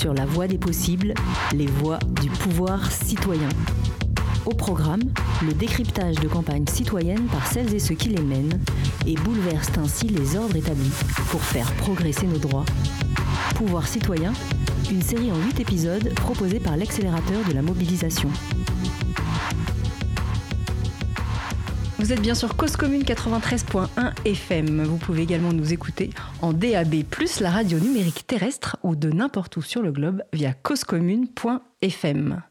sur la voie des possibles, les voies du pouvoir citoyen. Au programme, le décryptage de campagnes citoyennes par celles et ceux qui les mènent et bouleversent ainsi les ordres établis pour faire progresser nos droits. Pouvoir citoyen, une série en 8 épisodes proposée par l'accélérateur de la mobilisation. Vous êtes bien sur Cause Commune 93.1 FM. Vous pouvez également nous écouter en DAB+, la radio numérique terrestre ou de n'importe où sur le globe via causecommune.fm.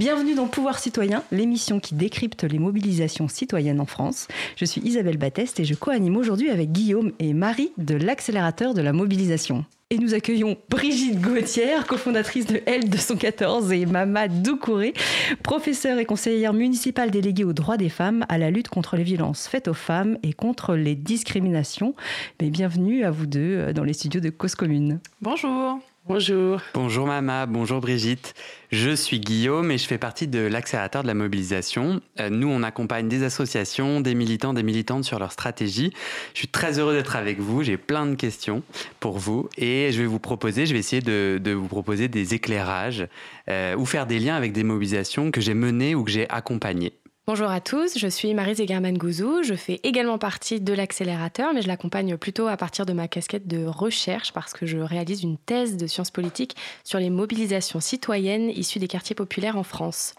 Bienvenue dans Pouvoir citoyen, l'émission qui décrypte les mobilisations citoyennes en France. Je suis Isabelle Batteste et je co-anime aujourd'hui avec Guillaume et Marie de l'accélérateur de la mobilisation. Et nous accueillons Brigitte Gauthier, cofondatrice de L214 et Mama Doucouré, professeure et conseillère municipale déléguée aux droits des femmes, à la lutte contre les violences faites aux femmes et contre les discriminations. Bienvenue à vous deux dans les studios de Cause Commune. Bonjour. Bonjour. Bonjour Mama, bonjour Brigitte. Je suis Guillaume et je fais partie de l'accélérateur de la mobilisation. Euh, nous, on accompagne des associations, des militants, des militantes sur leur stratégie. Je suis très heureux d'être avec vous. J'ai plein de questions pour vous et je vais vous proposer, je vais essayer de, vous proposer des éclairages euh, ou faire des liens avec des mobilisations que j'ai menées ou que j'ai accompagnées. Bonjour à tous, je suis Marie Zegerman Gouzou. Je fais également partie de l'accélérateur, mais je l'accompagne plutôt à partir de ma casquette de recherche parce que je réalise une thèse de sciences politiques sur les mobilisations citoyennes issues des quartiers populaires en France.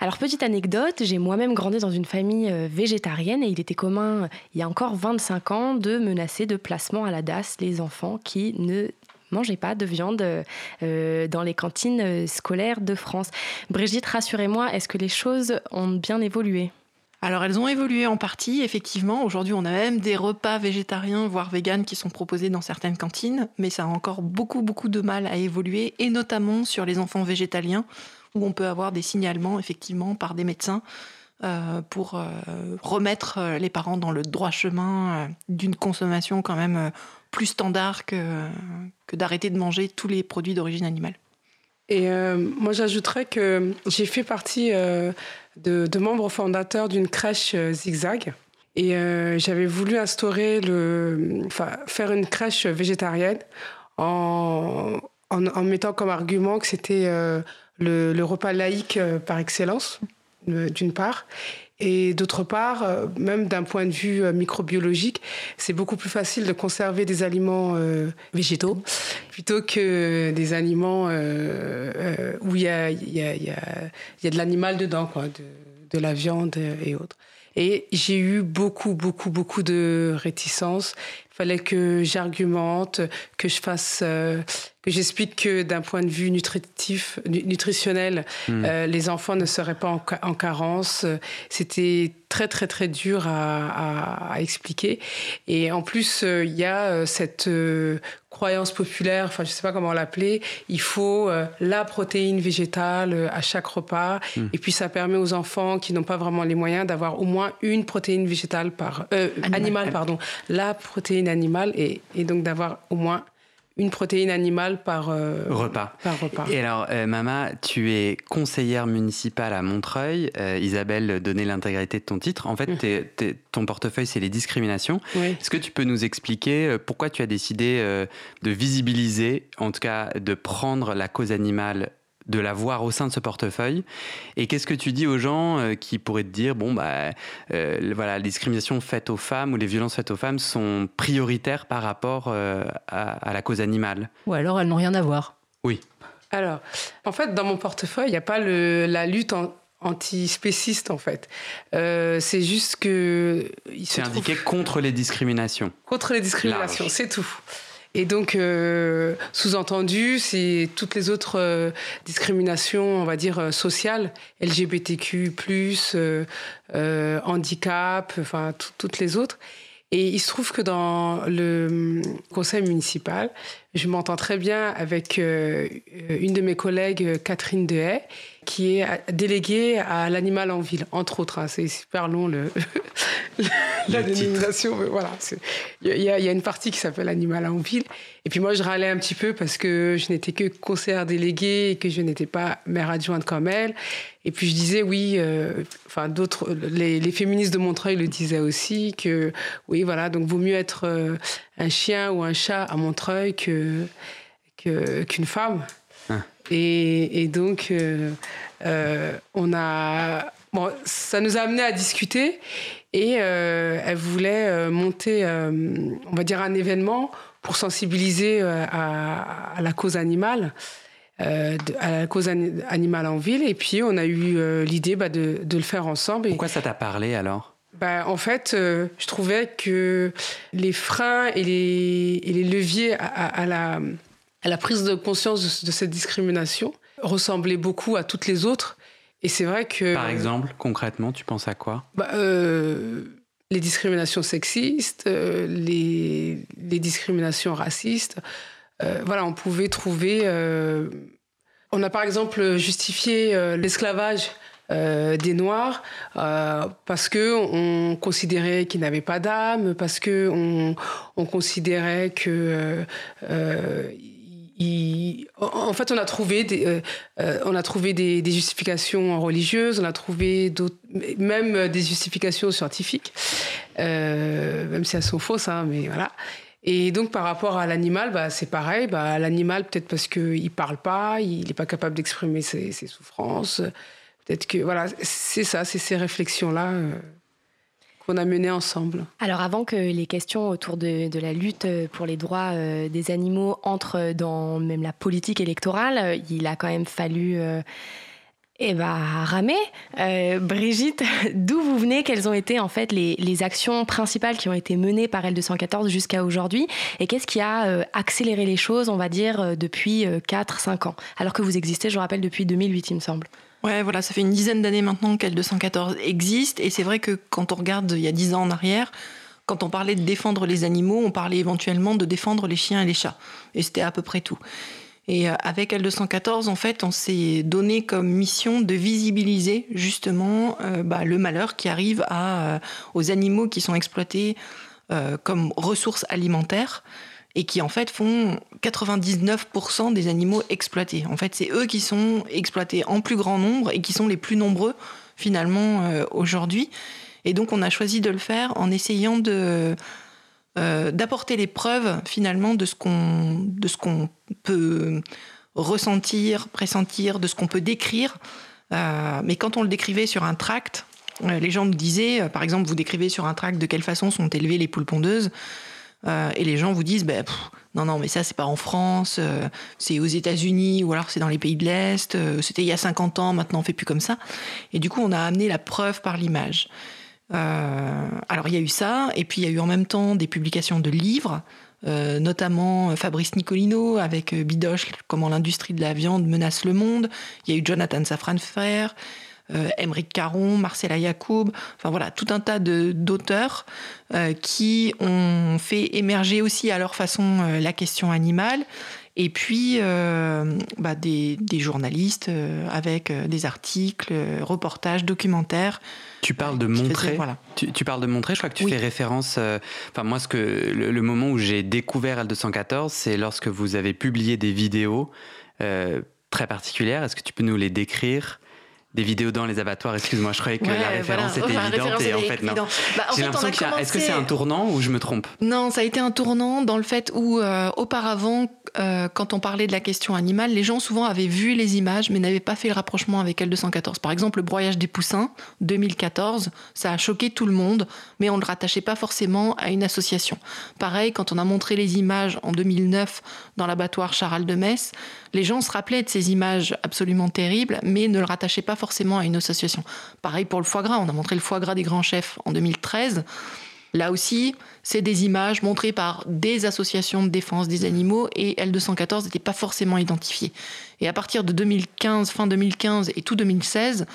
Alors, petite anecdote, j'ai moi-même grandi dans une famille euh, végétarienne et il était commun, il y a encore 25 ans, de menacer de placement à la DAS les enfants qui ne mangez pas de viande euh, dans les cantines euh, scolaires de France. Brigitte, rassurez-moi, est-ce que les choses ont bien évolué? Alors elles ont évolué en partie, effectivement. Aujourd'hui, on a même des repas végétariens, voire véganes, qui sont proposés dans certaines cantines, mais ça a encore beaucoup, beaucoup de mal à évoluer, et notamment sur les enfants végétaliens, où on peut avoir des signalements, effectivement, par des médecins euh, pour remettre les parents dans le droit chemin d'une consommation quand même plus standard que, que d'arrêter de manger tous les produits d'origine animale. Et euh, moi, j'ajouterais que j'ai fait partie euh, de, membres fondateurs d'une crèche euh, Zigzag. Et j'avais voulu instaurer le, faire une crèche végétarienne en, en, mettant comme argument que c'était le, le, repas laïque par excellence, d'une part. Et d'autre part, euh, même d'un point de vue euh, microbiologique, c'est beaucoup plus facile de conserver des aliments euh, végétaux plutôt que des aliments où il y a, y, a, y a, de l'animal dedans, quoi, de, de la viande et autres. Et j'ai eu beaucoup, beaucoup, beaucoup de réticences. Il fallait que j'argumente, que je fasse, euh, que j'explique que d'un point de vue nutritif, nutritionnel, hmm. euh, les enfants ne seraient pas en, en carence. C'était très, très, très dur à, à, à expliquer. Et en plus, euh, il y a cette croyance populaire, enfin je sais pas comment l'appeler, il faut la protéine végétale à chaque repas. Hmm. Et puis ça permet aux enfants qui n'ont pas vraiment les moyens d'avoir au moins une protéine végétale par euh, animale, pardon, la protéine animale et, et donc d'avoir au moins une protéine animale par, euh, repas. par repas. Et alors, euh, Mama, tu es conseillère municipale à Montreuil. Isabelle donnait l'intégralité de ton titre. En fait, mmh. ton portefeuille, c'est les discriminations. Est-ce que tu peux nous expliquer pourquoi tu as décidé de visibiliser, en tout cas de prendre la cause animale de la voir au sein de ce portefeuille. Et qu'est-ce que tu dis aux gens euh, qui pourraient te dire, bon, bah, euh, voilà, les discriminations faites aux femmes ou les violences faites aux femmes sont prioritaires par rapport euh, à, la cause animale? Ou alors elles n'ont rien à voir Oui. Alors, en fait, dans mon portefeuille, il n'y a pas le, la lutte antispéciste en fait. c'est juste que... C'est indiqué contre les discriminations. Contre les discriminations, c'est tout. Et donc, euh, sous-entendu, c'est toutes les autres euh, discriminations, on va dire, euh, sociales, LGBTQ, handicap, enfin, toutes les autres. Et il se trouve que dans le hum, conseil municipal, je m'entends très bien avec une de mes collègues, Catherine Dehaye, qui est déléguée à l'animal en ville, entre autres. Hein. c'est super long le, la dénomination, mais voilà. Il y, a une partie qui s'appelle Animal en ville. Et puis moi, je râlais un petit peu parce que je n'étais que conseillère déléguée et que je n'étais pas maire adjointe comme elle. Et puis je disais, oui, euh, enfin, d'autres, les, féministes de Montreuil le disaient aussi, que oui, voilà, donc vaut mieux être euh, un chien ou un chat à Montreuil que qu'une femme. Ah. Et, donc, on a. Bon, ça nous a amené à discuter et elle voulait monter, on va dire, un événement pour sensibiliser à, à la cause animale. Euh, à la cause animale en ville. Et puis, on a eu euh, l'idée bah, de, de, le faire ensemble. Pourquoi ça t'a parlé alors? Bah, En fait, euh, je trouvais que les freins et les, et les leviers à, à, la, à, la, prise de conscience de, cette discrimination ressemblaient beaucoup à toutes les autres. Et c'est vrai que... Par exemple, concrètement, tu penses à quoi? Bah, Les discriminations sexistes, les, les discriminations racistes. Euh, voilà, on pouvait trouver. Euh, on a par exemple justifié euh, l'esclavage des Noirs parce que on considérait qu'ils n'avaient pas d'âme, parce que on, considérait que en fait, on a trouvé des, on a trouvé des, justifications religieuses, on a trouvé même des justifications scientifiques, même si elles sont fausses, hein, mais voilà. Et donc, par rapport à l'animal, bah, c'est pareil. Bah, l'animal, peut-être parce qu'il parle pas, il n'est pas capable d'exprimer ses, souffrances. Peut-être que, voilà, c'est ça, c'est ces réflexions-là euh, qu'on a menées ensemble. Alors, avant que les questions autour de, la lutte pour les droits euh, des animaux entrent dans même la politique électorale, il a quand même fallu. Euh, eh bien, euh, Brigitte, d'où vous venez? Quelles ont été en fait les, actions principales qui ont été menées par L214 jusqu'à aujourd'hui? Et qu'est-ce qui a euh, accéléré les choses, on va dire, euh, depuis 4-5 ans? Alors que vous existez, je rappelle, depuis 2008, il me semble. Ouais, voilà, ça fait une dizaine d'années maintenant qu'L214 existe. Et c'est vrai que quand on regarde il y a 10 ans en arrière, quand on parlait de défendre les animaux, on parlait éventuellement de défendre les chiens et les chats. Et c'était à peu près tout. Et euh, avec L214, en fait, on s'est donné comme mission de visibiliser justement euh, bah, le malheur qui arrive euh, aux animaux qui sont exploités comme ressources alimentaires et qui en fait font 99% des animaux exploités. En fait, c'est eux qui sont exploités en plus grand nombre et qui sont les plus nombreux finalement aujourd'hui. Et donc on a choisi de le faire en essayant de euh, d'apporter les preuves finalement de ce qu'on de ce qu'on peut ressentir, pressentir, de ce qu'on peut décrire. Euh, mais quand on le décrivait sur un tract, euh, les gens nous disaient, par exemple, vous décrivez sur un tract de quelle façon sont élevées les poules pondeuses, et les gens vous disent, ben, non, non, mais ça, c'est pas en France, c'est aux États-Unis, ou alors c'est dans les pays de l'Est, c'était il y a 50 ans, maintenant on fait plus comme ça. Et du coup, on a amené la preuve par l'image. Euh, alors il y a eu ça, et puis il y a eu en même temps des publications de livres, euh, notamment Fabrice Nicolino avec euh, Bidoche, comment l'industrie de la viande menace le monde. Il y a eu Jonathan Safran Frère, euh, Caron, Marcella Yacoub, enfin voilà, tout un tas d'auteurs qui ont fait émerger aussi à leur façon la question animale et puis euh, bah, des, journalistes euh, avec euh, des articles, reportages, documentaires. Tu parles de montrer. tu, parles de montrer. Je crois que tu fais référence. Enfin moi, ce que le, moment où j'ai découvert L214, c'est lorsque vous avez publié des vidéos très particulières. Est-ce que tu peux nous les décrire? Des vidéos dans les abattoirs, excuse-moi, je croyais que la référence était évidente et en fait non. Bah, J'ai l'impression qu'il Est-ce que c'est un tournant ou je me trompe? Non, ça a été un tournant dans le fait où auparavant, euh, quand on parlait de la question animale, les gens souvent avaient vu les images mais n'avaient pas fait le rapprochement avec L214. Par exemple, le broyage des poussins, 2014, ça a choqué tout le monde, mais on ne le rattachait pas forcément à une association. Pareil, quand on a montré les images en 2009 dans l'abattoir Charal de Metz, les gens se rappelaient de ces images absolument terribles, mais ne le rattachaient pas forcément à une association. Pareil pour le foie gras, on a montré le foie gras des grands chefs en 2013. Là aussi, c'est des images montrées par des associations de défense des animaux et L214 n'était pas forcément identifié. Et à partir de 2015, fin 2015 et tout 2016,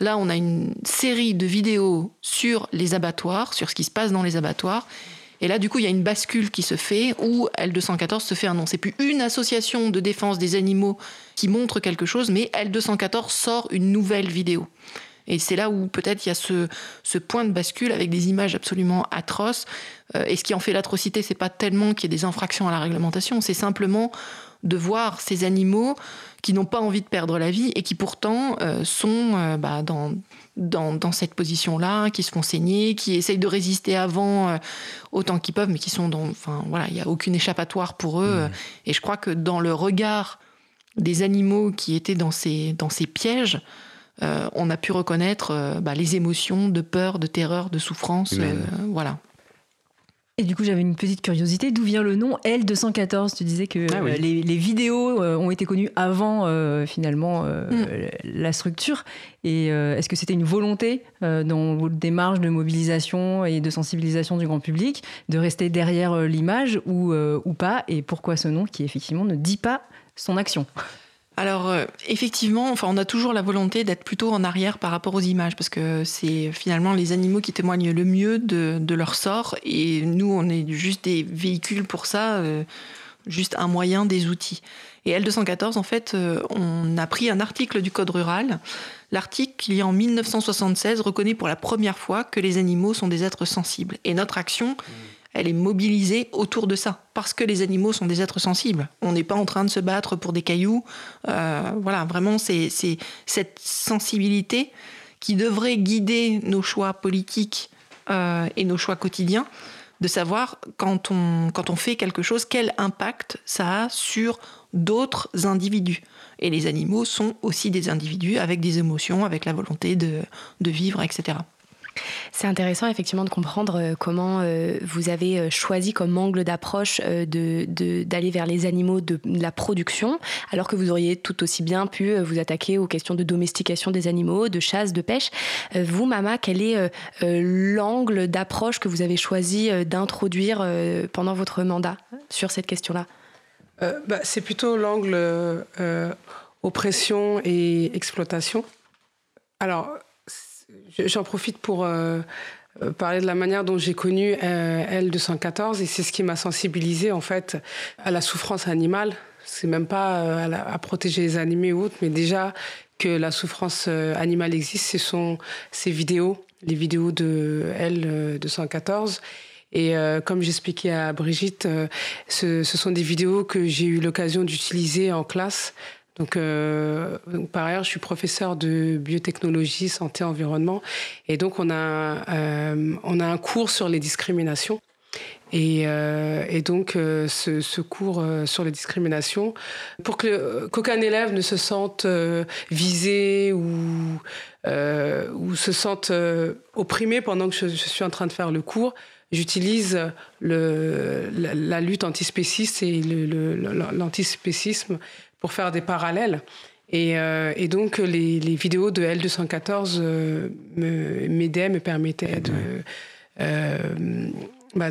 là, on a une série de vidéos sur les abattoirs, sur ce qui se passe dans les abattoirs. Et là, du coup, il y a une bascule qui se fait où L214 se fait un nom. C'est plus une association de défense des animaux qui montre quelque chose, mais L214 sort une nouvelle vidéo. Et c'est là où peut-être il y a ce, point de bascule avec des images absolument atroces. Euh, et ce qui en fait l'atrocité, c'est pas tellement qu'il y ait des infractions à la réglementation, c'est simplement de voir ces animaux qui n'ont pas envie de perdre la vie et qui pourtant euh, sont euh, bah, dans, dans, cette position-là, qui se font saigner, qui essayent de résister avant euh, autant qu'ils peuvent, mais qui sont dans... Enfin voilà, il n'y a aucune échappatoire pour eux. Mmh. Et je crois que dans le regard des animaux qui étaient dans ces, dans ces pièges, on a pu reconnaître bah, les émotions de peur, de terreur, de souffrance. voilà. Et du coup, j'avais une petite curiosité. D'où vient le nom L214 Tu disais que ah euh, les, vidéos euh, ont été connues avant, euh, finalement, mm. la structure. Et est-ce que c'était une volonté dans votre démarche de mobilisation et de sensibilisation du grand public de rester derrière l'image ou, ou pas? Et pourquoi ce nom qui, effectivement, ne dit pas son action? Alors euh, effectivement, enfin, on a toujours la volonté d'être plutôt en arrière par rapport aux images, parce que c'est finalement les animaux qui témoignent le mieux de, leur sort, et nous, on est juste des véhicules pour ça, euh, juste un moyen, des outils. Et L214, en fait, euh, on a pris un article du Code rural. L'article qui, en 1976, reconnaît pour la première fois que les animaux sont des êtres sensibles. Et notre action... elle est mobilisée autour de ça, parce que les animaux sont des êtres sensibles. On n'est pas en train de se battre pour des cailloux. Euh, voilà, vraiment, c'est cette sensibilité qui devrait guider nos choix politiques euh, et nos choix quotidiens, de savoir quand on, fait quelque chose, quel impact ça a sur d'autres individus. Et les animaux sont aussi des individus avec des émotions, avec la volonté de vivre, etc. C'est intéressant effectivement de comprendre euh, comment euh, vous avez euh, choisi comme angle d'approche d'aller vers les animaux de, la production, alors que vous auriez tout aussi bien pu vous attaquer aux questions de domestication des animaux, de chasse, de pêche. Vous, Mama, quel est l'angle d'approche que vous avez choisi d'introduire pendant votre mandat sur cette question-là? Bah, C'est plutôt l'angle oppression et exploitation. Alors, J'en profite pour euh, euh, parler de la manière dont j'ai connu euh, L214 et c'est ce qui m'a sensibilisé en fait à la souffrance animale. C'est même pas à, protéger les animaux ou autres, mais déjà que la souffrance animale existe, ce sont ces vidéos, les vidéos de L214. Et comme j'expliquais à Brigitte, ce, ce, sont des vidéos que j'ai eu l'occasion d'utiliser en classe euh, donc, par ailleurs, je suis professeur de biotechnologie, santé, environnement. Et donc, on a, euh, on a un cours sur les discriminations. Et, euh, donc, ce, cours sur les discriminations, pour que, qu'aucun élève ne se sente visé ou, ou se sente opprimé pendant que je, suis en train de faire le cours, j'utilise le, la, lutte antispéciste et l'antispécisme pour faire des parallèles. Et, euh, et donc, les, les, vidéos de L214 euh, m'aidaient, me permettaient de. Euh, bah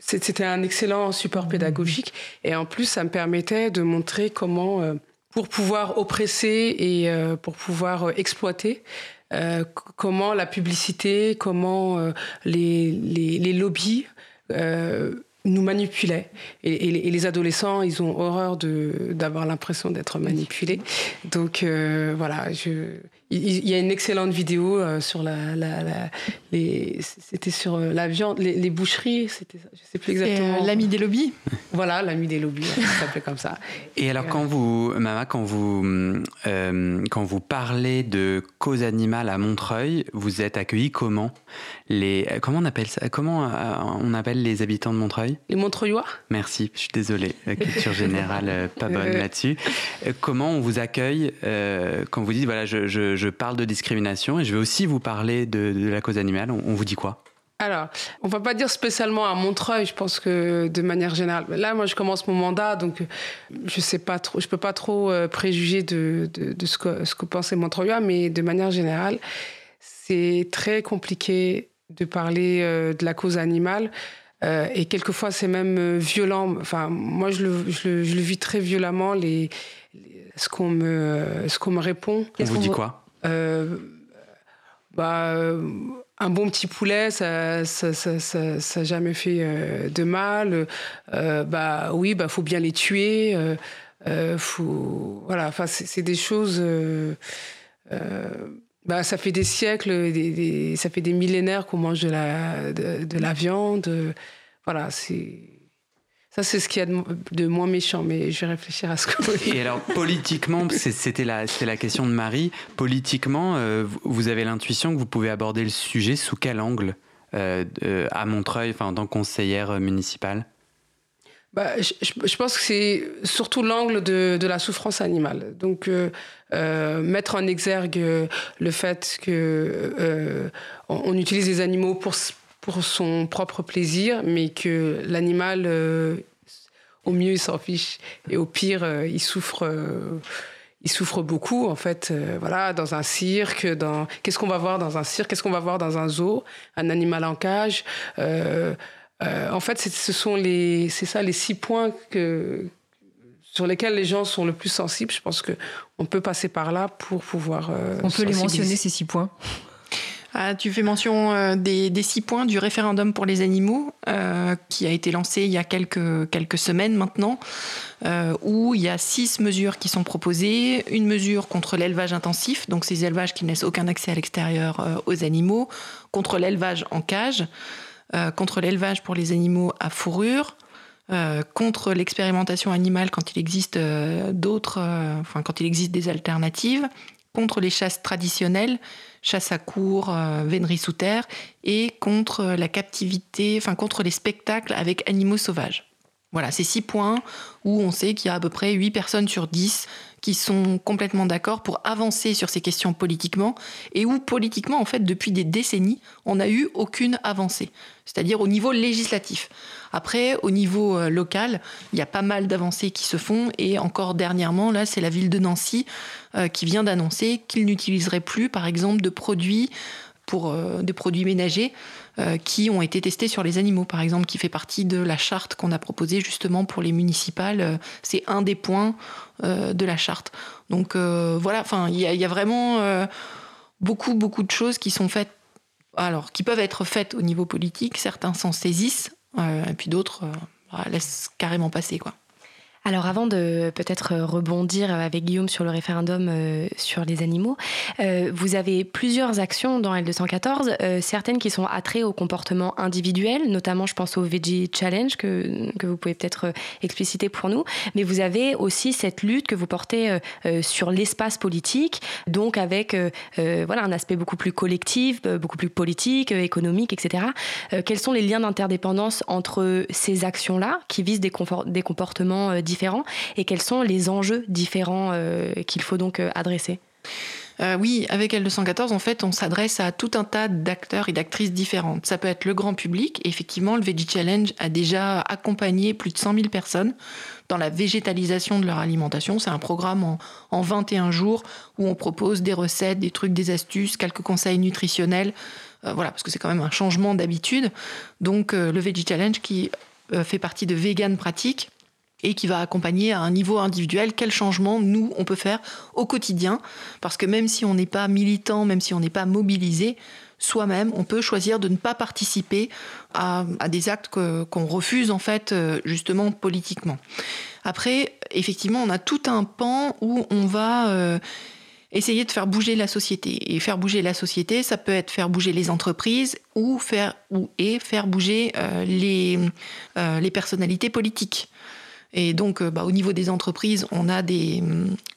C'était un excellent support pédagogique. Et en plus, ça me permettait de montrer comment, pour pouvoir oppresser et pour pouvoir exploiter, comment la publicité, comment les, les, les lobbies nous manipulait. Et, les adolescents, ils ont horreur d'avoir l'impression d'être manipulés. Donc euh, voilà, je, il y a une excellente vidéo euh, sur la, la, les, c'était sur euh, la viande, les, boucheries, c'était, je sais plus exactement. l'ami des lobbies. Voilà, l'ami des lobbies, ça s'appelait comme ça. Et alors quand vous, Mama, quand vous, quand vous parlez de cause animale à Montreuil, vous êtes accueilli comment? Les, comment on appelle ça? Comment on appelle les habitants de Montreuil? Les Montreuillois? Merci, je suis désolé, la culture générale pas bonne là-dessus. Comment on vous accueille quand vous dites voilà je je parle de discrimination et je vais aussi vous parler de, la cause animale. On, vous dit quoi? Alors, on va pas dire spécialement à Montreuil, je pense que de manière générale. Là, moi, je commence mon mandat, donc je sais pas trop, je peux pas trop euh, préjuger de, de, ce, que, ce que pensait Montreuil, mais de manière générale, c'est très compliqué de parler euh, de la cause animale. Euh, et quelquefois, c'est même violent. Enfin, moi, je le, je le, je le vis très violemment, les, ce qu'on me, ce qu'on me répond. On vous dit quoi? Euh, bah, un bon petit poulet, ça ça, ça, ça, jamais fait euh, de mal. Euh, bah oui, bah faut bien les tuer. faut voilà, enfin c'est des choses. Bah ça fait des siècles, ça fait des millénaires qu'on mange de la de, la viande. voilà, c'est Ça, c'est ce qu'il y a de, moins méchant, mais je vais réfléchir à ce que vous Et alors, politiquement, c'était la, la question de Marie. Politiquement, euh, vous avez l'intuition que vous pouvez aborder le sujet sous quel angle euh, à Montreuil, enfin, en tant que conseillère municipale? Bah, je, pense que c'est surtout l'angle de, la souffrance animale. Donc, euh, mettre en exergue le fait que on, utilise les animaux pour pour son propre plaisir, mais que l'animal, euh, au mieux, il s'en fiche, et au pire, euh, il souffre. Euh, il souffre beaucoup, en fait, voilà, dans un cirque, dans... Qu'est-ce qu'on va voir dans un cirque Qu'est-ce qu'on va voir dans un zoo? Un animal en cage En fait, ce sont les... C'est ça, les six points que, sur lesquels les gens sont le plus sensibles. Je pense qu'on peut passer par là pour pouvoir. On peut les mentionner, ces six points ah, tu fais mention euh, des, six points du référendum pour les animaux euh, qui a été lancé il y a quelques, quelques semaines maintenant, euh, où il y a six mesures qui sont proposées. Une mesure contre l'élevage intensif, donc ces élevages qui ne laissent aucun accès à l'extérieur aux animaux, contre l'élevage en cage, contre l'élevage pour les animaux à fourrure. contre l'expérimentation animale quand il existe d'autres, enfin quand il existe des alternatives, contre les chasses traditionnelles, chasse à cour, euh, vénerie sous terre, et contre la captivité, enfin contre les spectacles avec animaux sauvages. Voilà, ces six points où on sait qu'il y a à peu près 8 personnes sur 10 qui sont complètement d'accord pour avancer sur ces questions politiquement et où politiquement, en fait, depuis des décennies, on n'a eu aucune avancée, c'est-à-dire au niveau législatif. Après, au niveau euh, local, il y a pas mal d'avancées qui se font et encore dernièrement, là, c'est la ville de Nancy euh, qui vient d'annoncer qu'il n'utiliserait plus, par exemple, de produits pour euh, des produits ménagers qui ont été testés sur les animaux, par exemple, qui fait partie de la charte qu'on a proposée justement pour les municipales. Euh, c'est un des points de la charte. Donc voilà, enfin, il y, a vraiment beaucoup, beaucoup de choses qui sont faites, alors qui peuvent être faites au niveau politique. Certains s'en saisissent, et puis d'autres laissent carrément passer, quoi. Alors avant de peut-être rebondir avec Guillaume sur le référendum euh, sur les animaux, euh, vous avez plusieurs actions dans L214, euh, certaines qui sont attrées au comportement individuel, notamment je pense au Veggie Challenge que, que vous pouvez peut-être expliciter pour nous, mais vous avez aussi cette lutte que vous portez sur l'espace politique, donc avec voilà, un aspect beaucoup plus collectif, beaucoup plus politique, économique, etc. quels sont les liens d'interdépendance entre ces actions-là qui visent des, des comportements différents et quels sont les enjeux différents euh, qu'il faut donc euh, adresser? Euh, oui, avec L214, en fait, on s'adresse à tout un tas d'acteurs et d'actrices différentes. Ça peut être le grand public. effectivement, le Veggie Challenge a déjà accompagné plus de 100 000 personnes dans la végétalisation de leur alimentation. C'est un programme en, en, 21 jours où on propose des recettes, des trucs, des astuces, quelques conseils nutritionnels. voilà, parce que c'est quand même un changement d'habitude. Donc, le Veggie Challenge qui fait partie de Vegan Pratique et qui va accompagner à un niveau individuel quel changement nous on peut faire au quotidien parce que même si on n'est pas militant, même si on n'est pas mobilisé, soi-même on peut choisir de ne pas participer à, des actes qu'on refuse en fait euh, justement politiquement. Après, effectivement, on a tout un pan où on va euh, essayer de faire bouger la société. Et faire bouger la société, ça peut être faire bouger les entreprises ou faire et faire bouger euh, les personnalités politiques. Et donc, euh, bah, au niveau des entreprises, on a des,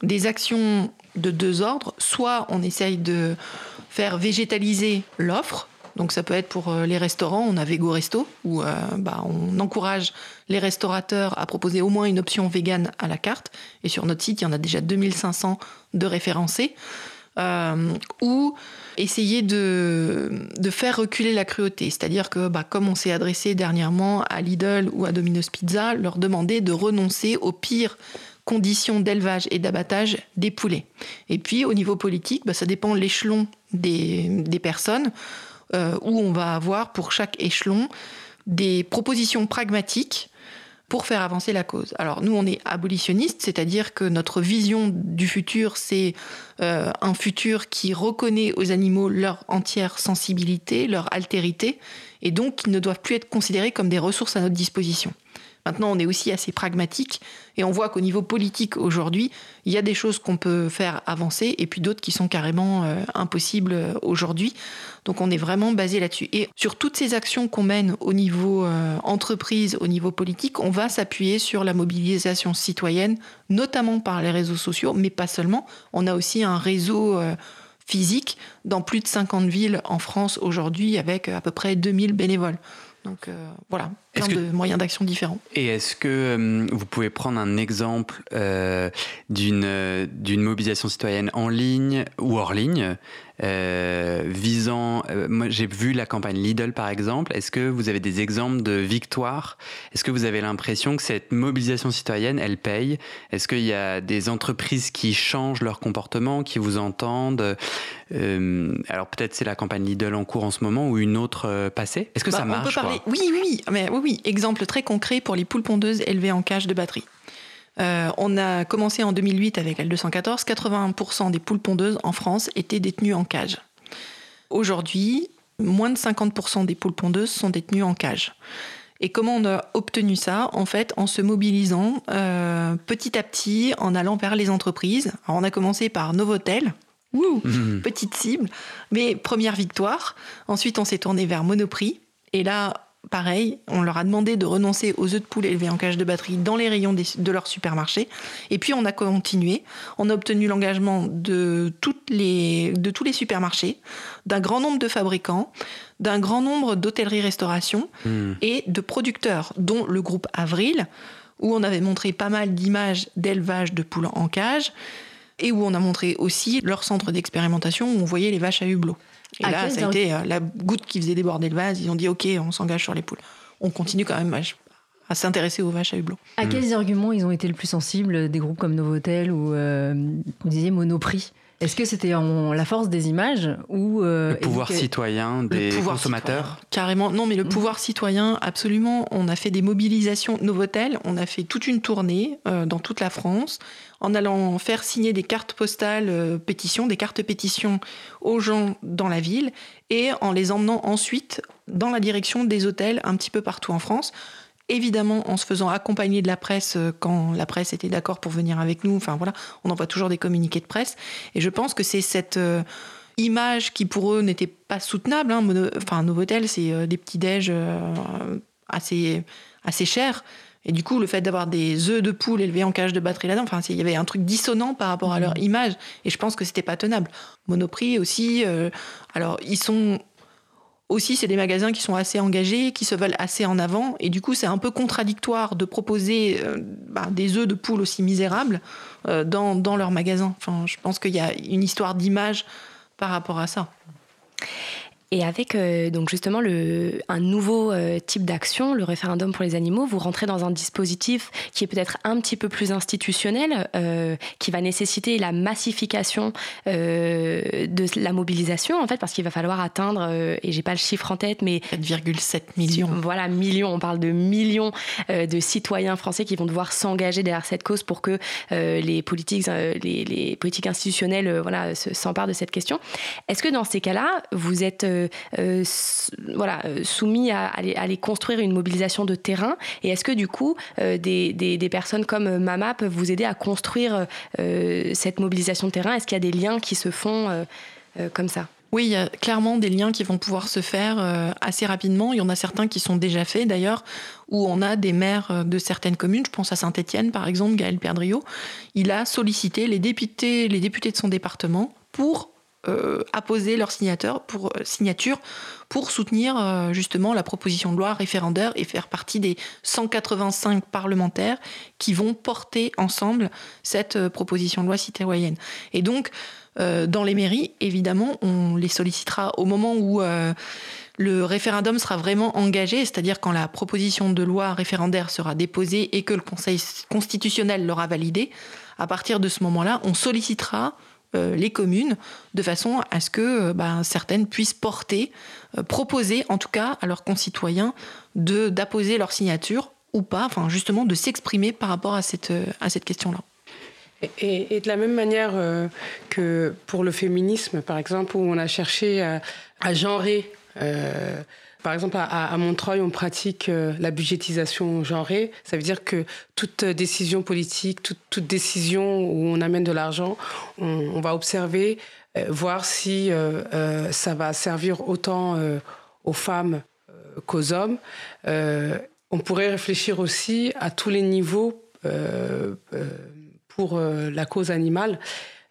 des actions de deux ordres. Soit on essaye de faire végétaliser l'offre, donc ça peut être pour euh, les restaurants, on a Vego Resto, où euh, bah, on encourage les restaurateurs à proposer au moins une option végane à la carte. Et sur notre site, il y en a déjà 2500 de référencés. Ou essayer de, de, faire reculer la cruauté. C'est-à-dire que, bah, comme on s'est adressé dernièrement à Lidl ou à Domino's Pizza, leur demander de renoncer aux pires conditions d'élevage et d'abattage des poulets. Et puis, au niveau politique, bah, ça dépend l'échelon des, des, personnes, euh, où on va avoir pour chaque échelon des propositions pragmatiques pour faire avancer la cause. Alors nous, on est abolitionnistes, c'est-à-dire que notre vision du futur, c'est euh, un futur qui reconnaît aux animaux leur entière sensibilité, leur altérité, et donc qui ne doivent plus être considérés comme des ressources à notre disposition. Maintenant, on est aussi assez pragmatique et on voit qu'au niveau politique aujourd'hui, il y a des choses qu'on peut faire avancer et puis d'autres qui sont carrément euh, impossibles euh, aujourd'hui. Donc on est vraiment basé là-dessus. Et sur toutes ces actions qu'on mène au niveau euh, entreprise, au niveau politique, on va s'appuyer sur la mobilisation citoyenne, notamment par les réseaux sociaux, mais pas seulement. On a aussi un réseau physique dans plus de 50 villes en France aujourd'hui avec à peu près 2000 bénévoles. Donc euh, voilà, plein de moyens d'action différents. Et est-ce que euh, vous pouvez prendre un exemple euh, d'une d'une mobilisation citoyenne en ligne ou hors ligne euh, visant. Euh, moi, j'ai vu la campagne Lidl par exemple. Est-ce que vous avez des exemples de victoires? Est-ce que vous avez l'impression que cette mobilisation citoyenne, elle paye? Est-ce qu'il y a des entreprises qui changent leur comportement, qui vous entendent? Euh, Alors peut-être c'est la campagne Lidl en cours en ce moment ou une autre passée. Est-ce que bah, ça marche on peut parler... Oui, oui, mais oui, oui. Exemple très concret pour les poules pondeuses élevées en cage de batterie. Euh, on a commencé en 2008 avec L214. 81% des poules pondeuses en France étaient détenues en cage. Aujourd'hui, moins de 50% des poules pondeuses sont détenues en cage. Et comment on a obtenu ça? En fait, en se mobilisant euh, petit à petit, en allant vers les entreprises. on a commencé par Novotel, mmh. petite cible, mais première victoire. Ensuite, on s'est tourné vers Monoprix. Et là, pareil, on leur a demandé de renoncer aux œufs de poule élevés en cage de batterie dans les rayons de leur supermarché. Et puis on a continué. On a obtenu l'engagement de, de tous les supermarchés, d'un grand nombre de fabricants, d'un grand nombre d'hôtelleries-restauration hmm. et de producteurs, dont le groupe Avril, où on avait montré pas mal d'images d'élevage de poules en cage et où on a montré aussi leur centre d'expérimentation où on voyait les vaches à hublot. Et là, ça a été euh, la goutte qui faisait déborder le vase. Ils ont dit OK, on s'engage sur les poules. On continue quand même à, s'intéresser aux vaches à hublot. À quels mm. arguments ils ont été le plus sensibles des groupes comme Novotel ou, euh, vous disiez, Monoprix? Est-ce que c'était la force des images ou euh, le pouvoir citoyen des consommateurs Carrément, non, mais le mm. pouvoir citoyen, absolument. On a fait des mobilisations Novotel, on a fait toute une tournée dans toute la France en allant faire signer des cartes postales euh, pétitions, des cartes pétitions aux gens dans la ville et en les emmenant ensuite dans la direction des hôtels un petit peu partout en France. Évidemment, en se faisant accompagner de la presse euh, quand la presse était d'accord pour venir avec nous. Enfin voilà, on envoie toujours des communiqués de presse. Et je pense que c'est cette euh, image qui pour eux n'était pas soutenable. Hein. Enfin, Novotel, c'est des petits déj assez, assez chers. Et du coup, le fait d'avoir des œufs de poule élevés en cage de batterie là-dedans, enfin, il y avait un truc dissonant par rapport à leur mhm. image. Et je pense que c'était pas tenable. Monoprix aussi. Euh, alors, ils sont aussi, c'est des magasins qui sont assez engagés, qui se veulent assez en avant. Et du coup, c'est un peu contradictoire de proposer euh, bah, des œufs de poule aussi misérables euh, dans, dans leur magasin. Enfin, je pense qu'il y a une histoire d'image par rapport à ça. Et avec euh, donc justement le, un nouveau euh, type d'action, le référendum pour les animaux, vous rentrez dans un dispositif qui est peut-être un petit peu plus institutionnel, euh, qui va nécessiter la massification de la mobilisation en fait, parce qu'il va falloir atteindre, et j'ai pas le chiffre en tête, mais 4,7 millions. Voilà, millions. On parle de millions de citoyens français qui vont devoir s'engager derrière cette cause pour que les politiques, les, les, politiques institutionnelles, voilà, s'emparent de cette question. Est-ce que dans ces cas-là, vous êtes euh, euh, voilà, euh, soumis à, aller, construire une mobilisation de terrain. Et est-ce que du coup, des, personnes comme Mama peuvent vous aider à construire cette mobilisation de terrain? Est-ce qu'il y a des liens qui se font comme ça? Oui, il y a clairement des liens qui vont pouvoir se faire assez rapidement. Il y en a certains qui sont déjà faits d'ailleurs, où on a des maires de certaines communes, je pense à Saint-Étienne par exemple, Gaël Perdriau, il a sollicité les députés, les députés de son département pour euh, apposer leur signature pour, euh, signature pour soutenir euh, justement la proposition de loi référendaire et faire partie des 185 parlementaires qui vont porter ensemble cette proposition de loi citoyenne. Et donc, dans les mairies, évidemment, on les sollicitera au moment où le référendum sera vraiment engagé, c'est-à-dire quand la proposition de loi référendaire sera déposée et que le Conseil constitutionnel l'aura validée. À partir de ce moment-là, on sollicitera euh, les communes, de façon à ce que euh, bah, certaines puissent porter, euh, proposer en tout cas à leurs concitoyens d'apposer leur signature ou pas, enfin justement de s'exprimer par rapport à cette, à cette question-là. Et, de la même manière que pour le féminisme, par exemple, où on a cherché à, genrer Par exemple, à, Montreuil, on pratique euh, la budgétisation genrée. Ça veut dire que toute décision politique, toute, décision où on amène de l'argent, on, va observer, euh, voir si euh, ça va servir autant aux femmes qu'aux hommes. on pourrait réfléchir aussi à tous les niveaux pour la cause animale.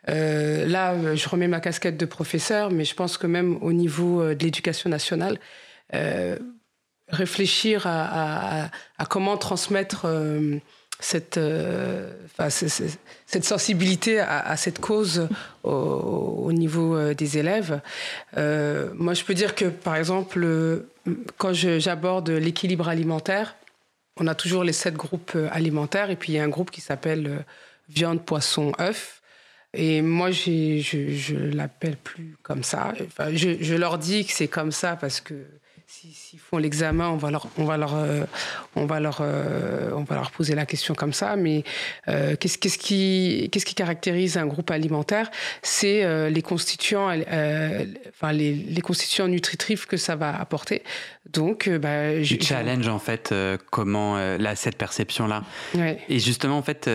là, je remets ma casquette de professeur, mais je pense que même au niveau de l'éducation nationale, euh, réfléchir à, comment transmettre euh, cette, euh, cette sensibilité à, cette cause au, niveau des élèves. moi, je peux dire que, par exemple, quand j'aborde l'équilibre alimentaire, on a toujours les sept groupes alimentaires et puis il y a un groupe qui s'appelle viande, poisson, œuf. Et moi, je, je l'appelle plus comme ça. Je, je, leur dis que c'est comme ça parce que s'ils font l'examen, on va leur, on va leur, euh, on va leur, euh, on va leur poser la question comme ça. Mais euh, qu'est-ce, qu'est-ce qui, qu'est-ce qui caractérise un groupe alimentaire? C'est les constituants, enfin les, les, constituants nutritifs que ça va apporter. Donc, bah, je, challenge en fait comment là cette perception là. Et justement en fait,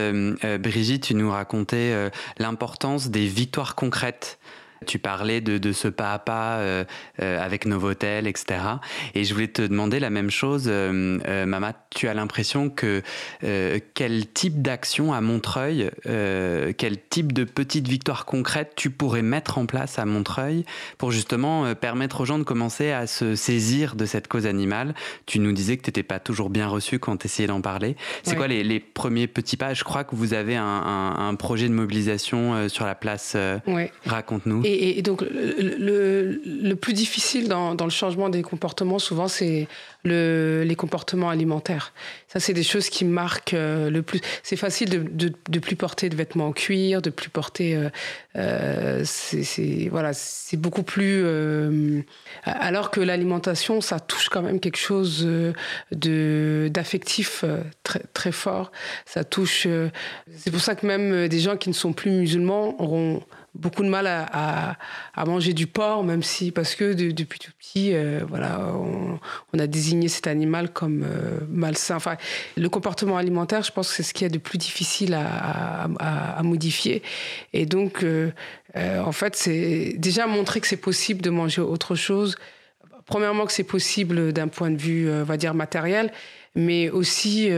Brigitte, tu nous racontais l'importance des victoires concrètes tu parlais de, ce pas à pas euh, euh, avec Novotel, etc. Et je voulais te demander la même chose, euh, Mama. Tu as l'impression que quel type d'action à Montreuil, quel type de petites victoires concrètes tu pourrais mettre en place à Montreuil pour justement permettre aux gens de commencer à se saisir de cette cause animale? Tu nous disais que tu n'étais pas toujours bien reçu quand tu essayais d'en parler. C'est quoi les, premiers petits pas? Je crois que vous avez un, projet de mobilisation sur la place. Raconte-nous. Et, donc, le, plus difficile dans, le changement des comportements, souvent, c'est le, les comportements alimentaires. Ça, c'est des choses qui marquent euh, le plus. C'est facile de, de, plus porter de vêtements en cuir, de plus porter. Euh, euh c'est voilà, c'est beaucoup plus. Alors que l'alimentation, ça touche quand même quelque chose d'affectif très très fort. Ça touche. c'est pour ça que même des gens qui ne sont plus musulmans auront beaucoup de mal à, manger du porc, même si, parce que depuis tout petit, euh, voilà, on, a désigné cet animal comme euh, malsain. Enfin, le comportement alimentaire, je pense que c'est ce qui est de plus difficile à, à modifier. Et donc, euh, en fait, c'est déjà montrer que c'est possible de manger autre chose. Premièrement, que c'est possible d'un point de vue, on va dire, matériel, mais aussi,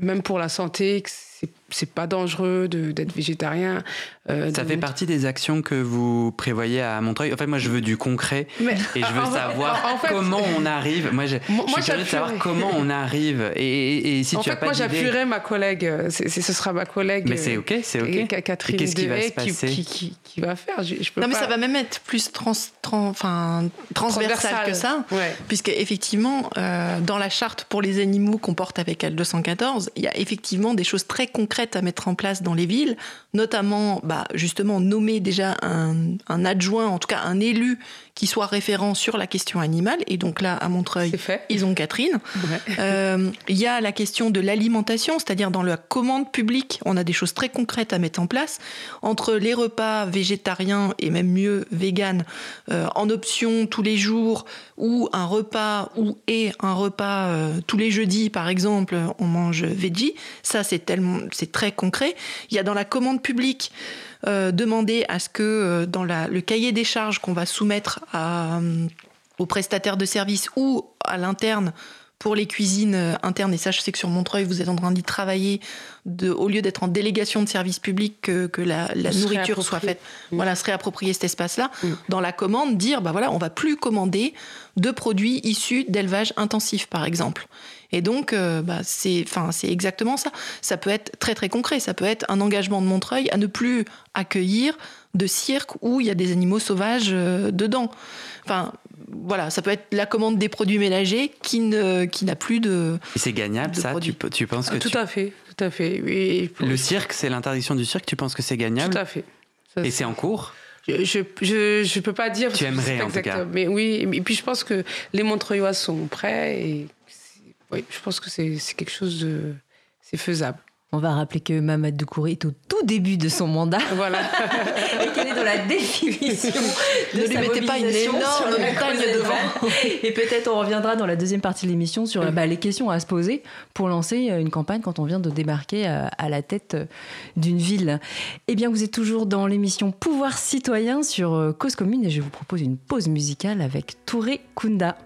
même pour la santé, que c'est pas dangereux d'être végétarien. Euh, ça fait partie des actions que vous prévoyez à Montreuil. En fait, moi, je veux du concret et je veux savoir comment on arrive. Moi, je, suis curieux de savoir comment on arrive. Et, si en tu fait, moi, j'appuierai ma collègue. Euh, ce sera ma collègue. Mais c'est ok, c'est ok. Catherine Qu'est-ce qui va se passer qui, qui, va faire je, Non, mais ça va même être plus trans, enfin, transversal, que ça, puisque effectivement, euh, dans la charte pour les animaux qu'on porte avec L214, il y a effectivement des choses très concrètes à mettre en place dans les villes, notamment bah, justement nommer déjà un, adjoint, en tout cas un élu qui soit référent sur la question animale. Et donc là, à Montreuil, ils ont Catherine. Euh, il y a la question de l'alimentation, c'est-à-dire dans la commande publique, on a des choses très concrètes à mettre en place. Entre les repas végétariens et même mieux véganes euh, en option tous les jours, ou un repas ou et un repas euh, tous les jeudis, par exemple, on mange veggie. Ça, c'est tellement, c'est très concret. Il y a dans la commande publique demander à ce que euh, dans le cahier des charges qu'on va soumettre euh, aux prestataires de services ou à l'interne pour les cuisines internes, et ça je sais que sur Montreuil vous êtes en train d'y travailler, au lieu d'être en délégation de service public, que, la, nourriture soit faite, mmh. voilà, se réapproprier cet espace-là, mmh. dans la commande, dire, bah voilà, on va plus commander de produits issus d'élevage intensif par exemple. Et donc, euh, bah, c'est, exactement ça. Ça peut être très très concret. Ça peut être un engagement de Montreuil à ne plus accueillir de cirque où il y a des animaux sauvages euh, dedans. Enfin, voilà, ça peut être la commande des produits ménagers qui ne, qui n'a plus de. Et c'est gagnable, ça? tu, tu, penses que Tout à fait, tout à fait. Le cirque, c'est l'interdiction du cirque. Tu penses que c'est gagnable? Tout à fait. Et c'est en cours? Je, je, je, peux pas dire. Tu aimerais en tout cas. Mais oui, et puis je pense que les Montreuillois sont prêts et oui, je pense que c'est quelque chose de. C'est faisable. On va rappeler que Mamad Doukouri est au tout début de son mandat. Voilà. et qu'elle est dans la définition de ne lui mettez pas une énorme montagne devant. et peut-être on reviendra dans la deuxième partie de l'émission sur bah, les questions à se poser pour lancer une campagne quand on vient de débarquer à la tête d'une ville. Eh bien, vous êtes toujours dans l'émission Pouvoir citoyen sur Cause Commune et je vous propose une pause musicale avec Touré Kunda.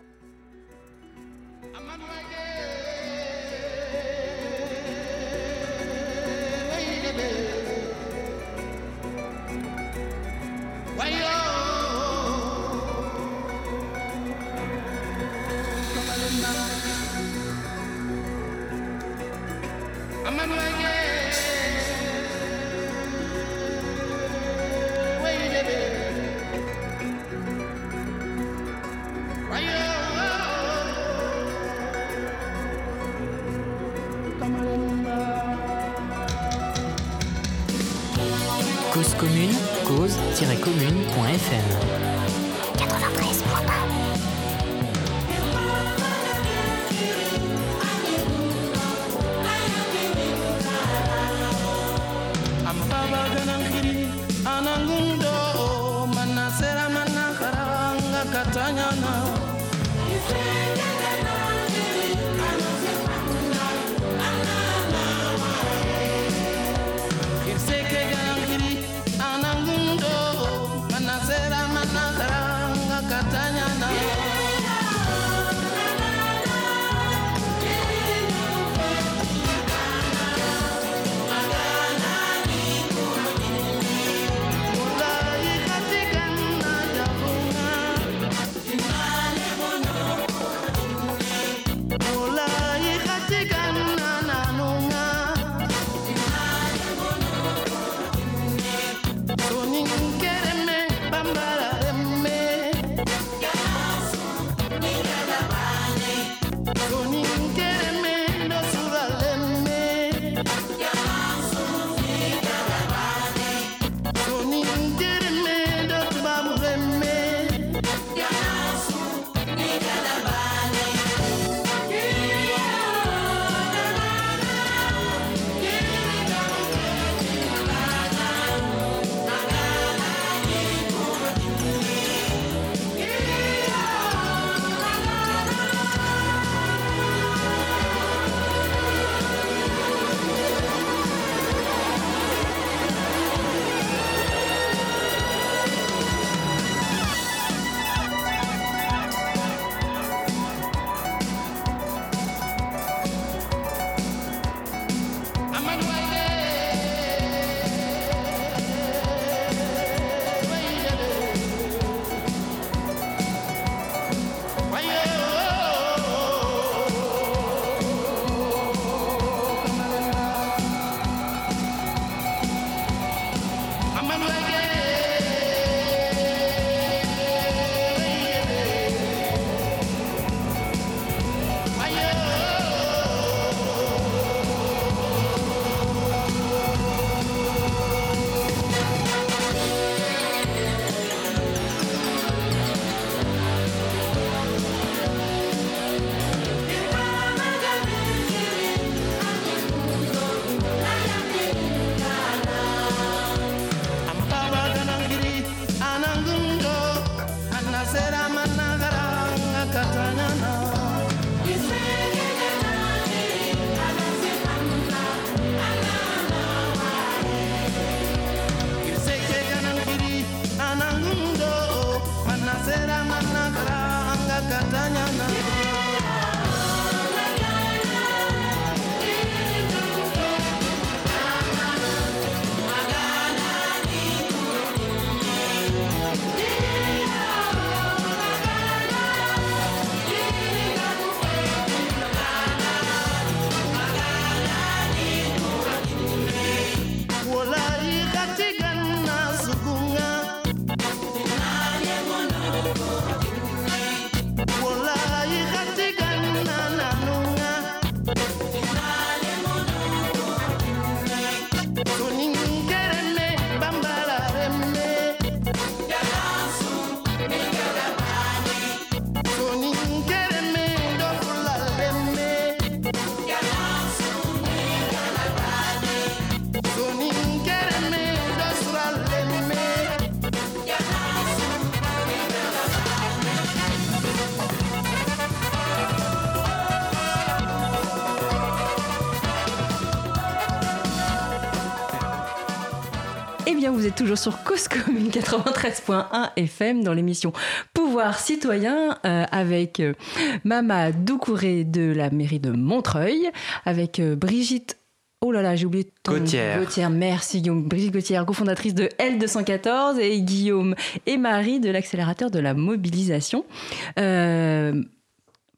Êtes toujours sur Cause Commune 93.1 FM dans l'émission Pouvoir citoyen euh, avec euh, Mama Doucouré de la mairie de Montreuil, avec euh, Brigitte Oh là là, j'ai oublié ton Gauthier. Gauthier, merci Guillaume. Brigitte Gauthier, cofondatrice de L214 et Guillaume et Marie de l'accélérateur de la mobilisation.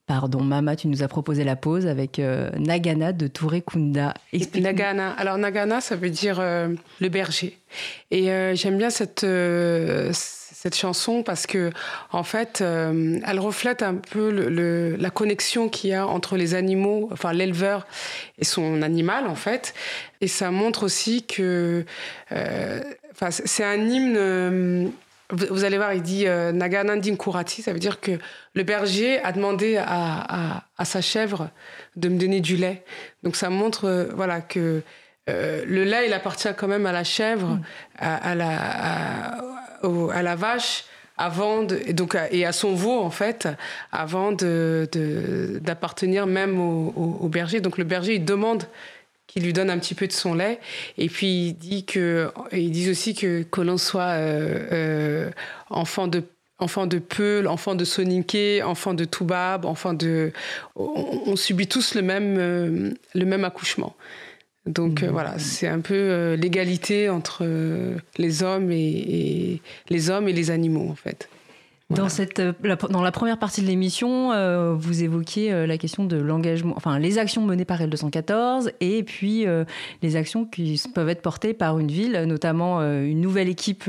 Pardon, Mama, tu nous as proposé la pause avec euh, Nagana de Touré Kunda. Nagana. Alors, Nagana, ça veut dire euh, le berger. Et euh, j'aime bien cette, cette chanson parce que, en fait, elle reflète un peu le, la connexion qu'il y a entre les animaux, enfin, l'éleveur et son animal, en fait. Et ça montre aussi que. Enfin, c'est un hymne vous, allez voir, il dit euh, Kurati, ça veut dire que le berger a demandé à, sa chèvre de me donner du lait. Donc ça montre euh, voilà, que euh, le lait, il appartient quand même à la chèvre, à, la, vache, avant et, donc, et à son veau, en fait, avant d'appartenir même au, berger. Donc le berger, il demande il lui donne un petit peu de son lait. Et puis il dit que, ils disent aussi que que l'on soit euh, euh, enfant de enfant de Peul, enfant de Soninké, enfant de Toubab, enfant de, on, subit tous le même euh, le même accouchement. Donc mmh. voilà, c'est un peu l'égalité entre les hommes et, les hommes et les animaux en fait. Dans, cette, euh, la, dans la première partie de l'émission, euh, vous évoquiez euh, la question de l'engagement, enfin les actions menées par L214 et puis les actions qui peuvent être portées par une ville, notamment une nouvelle équipe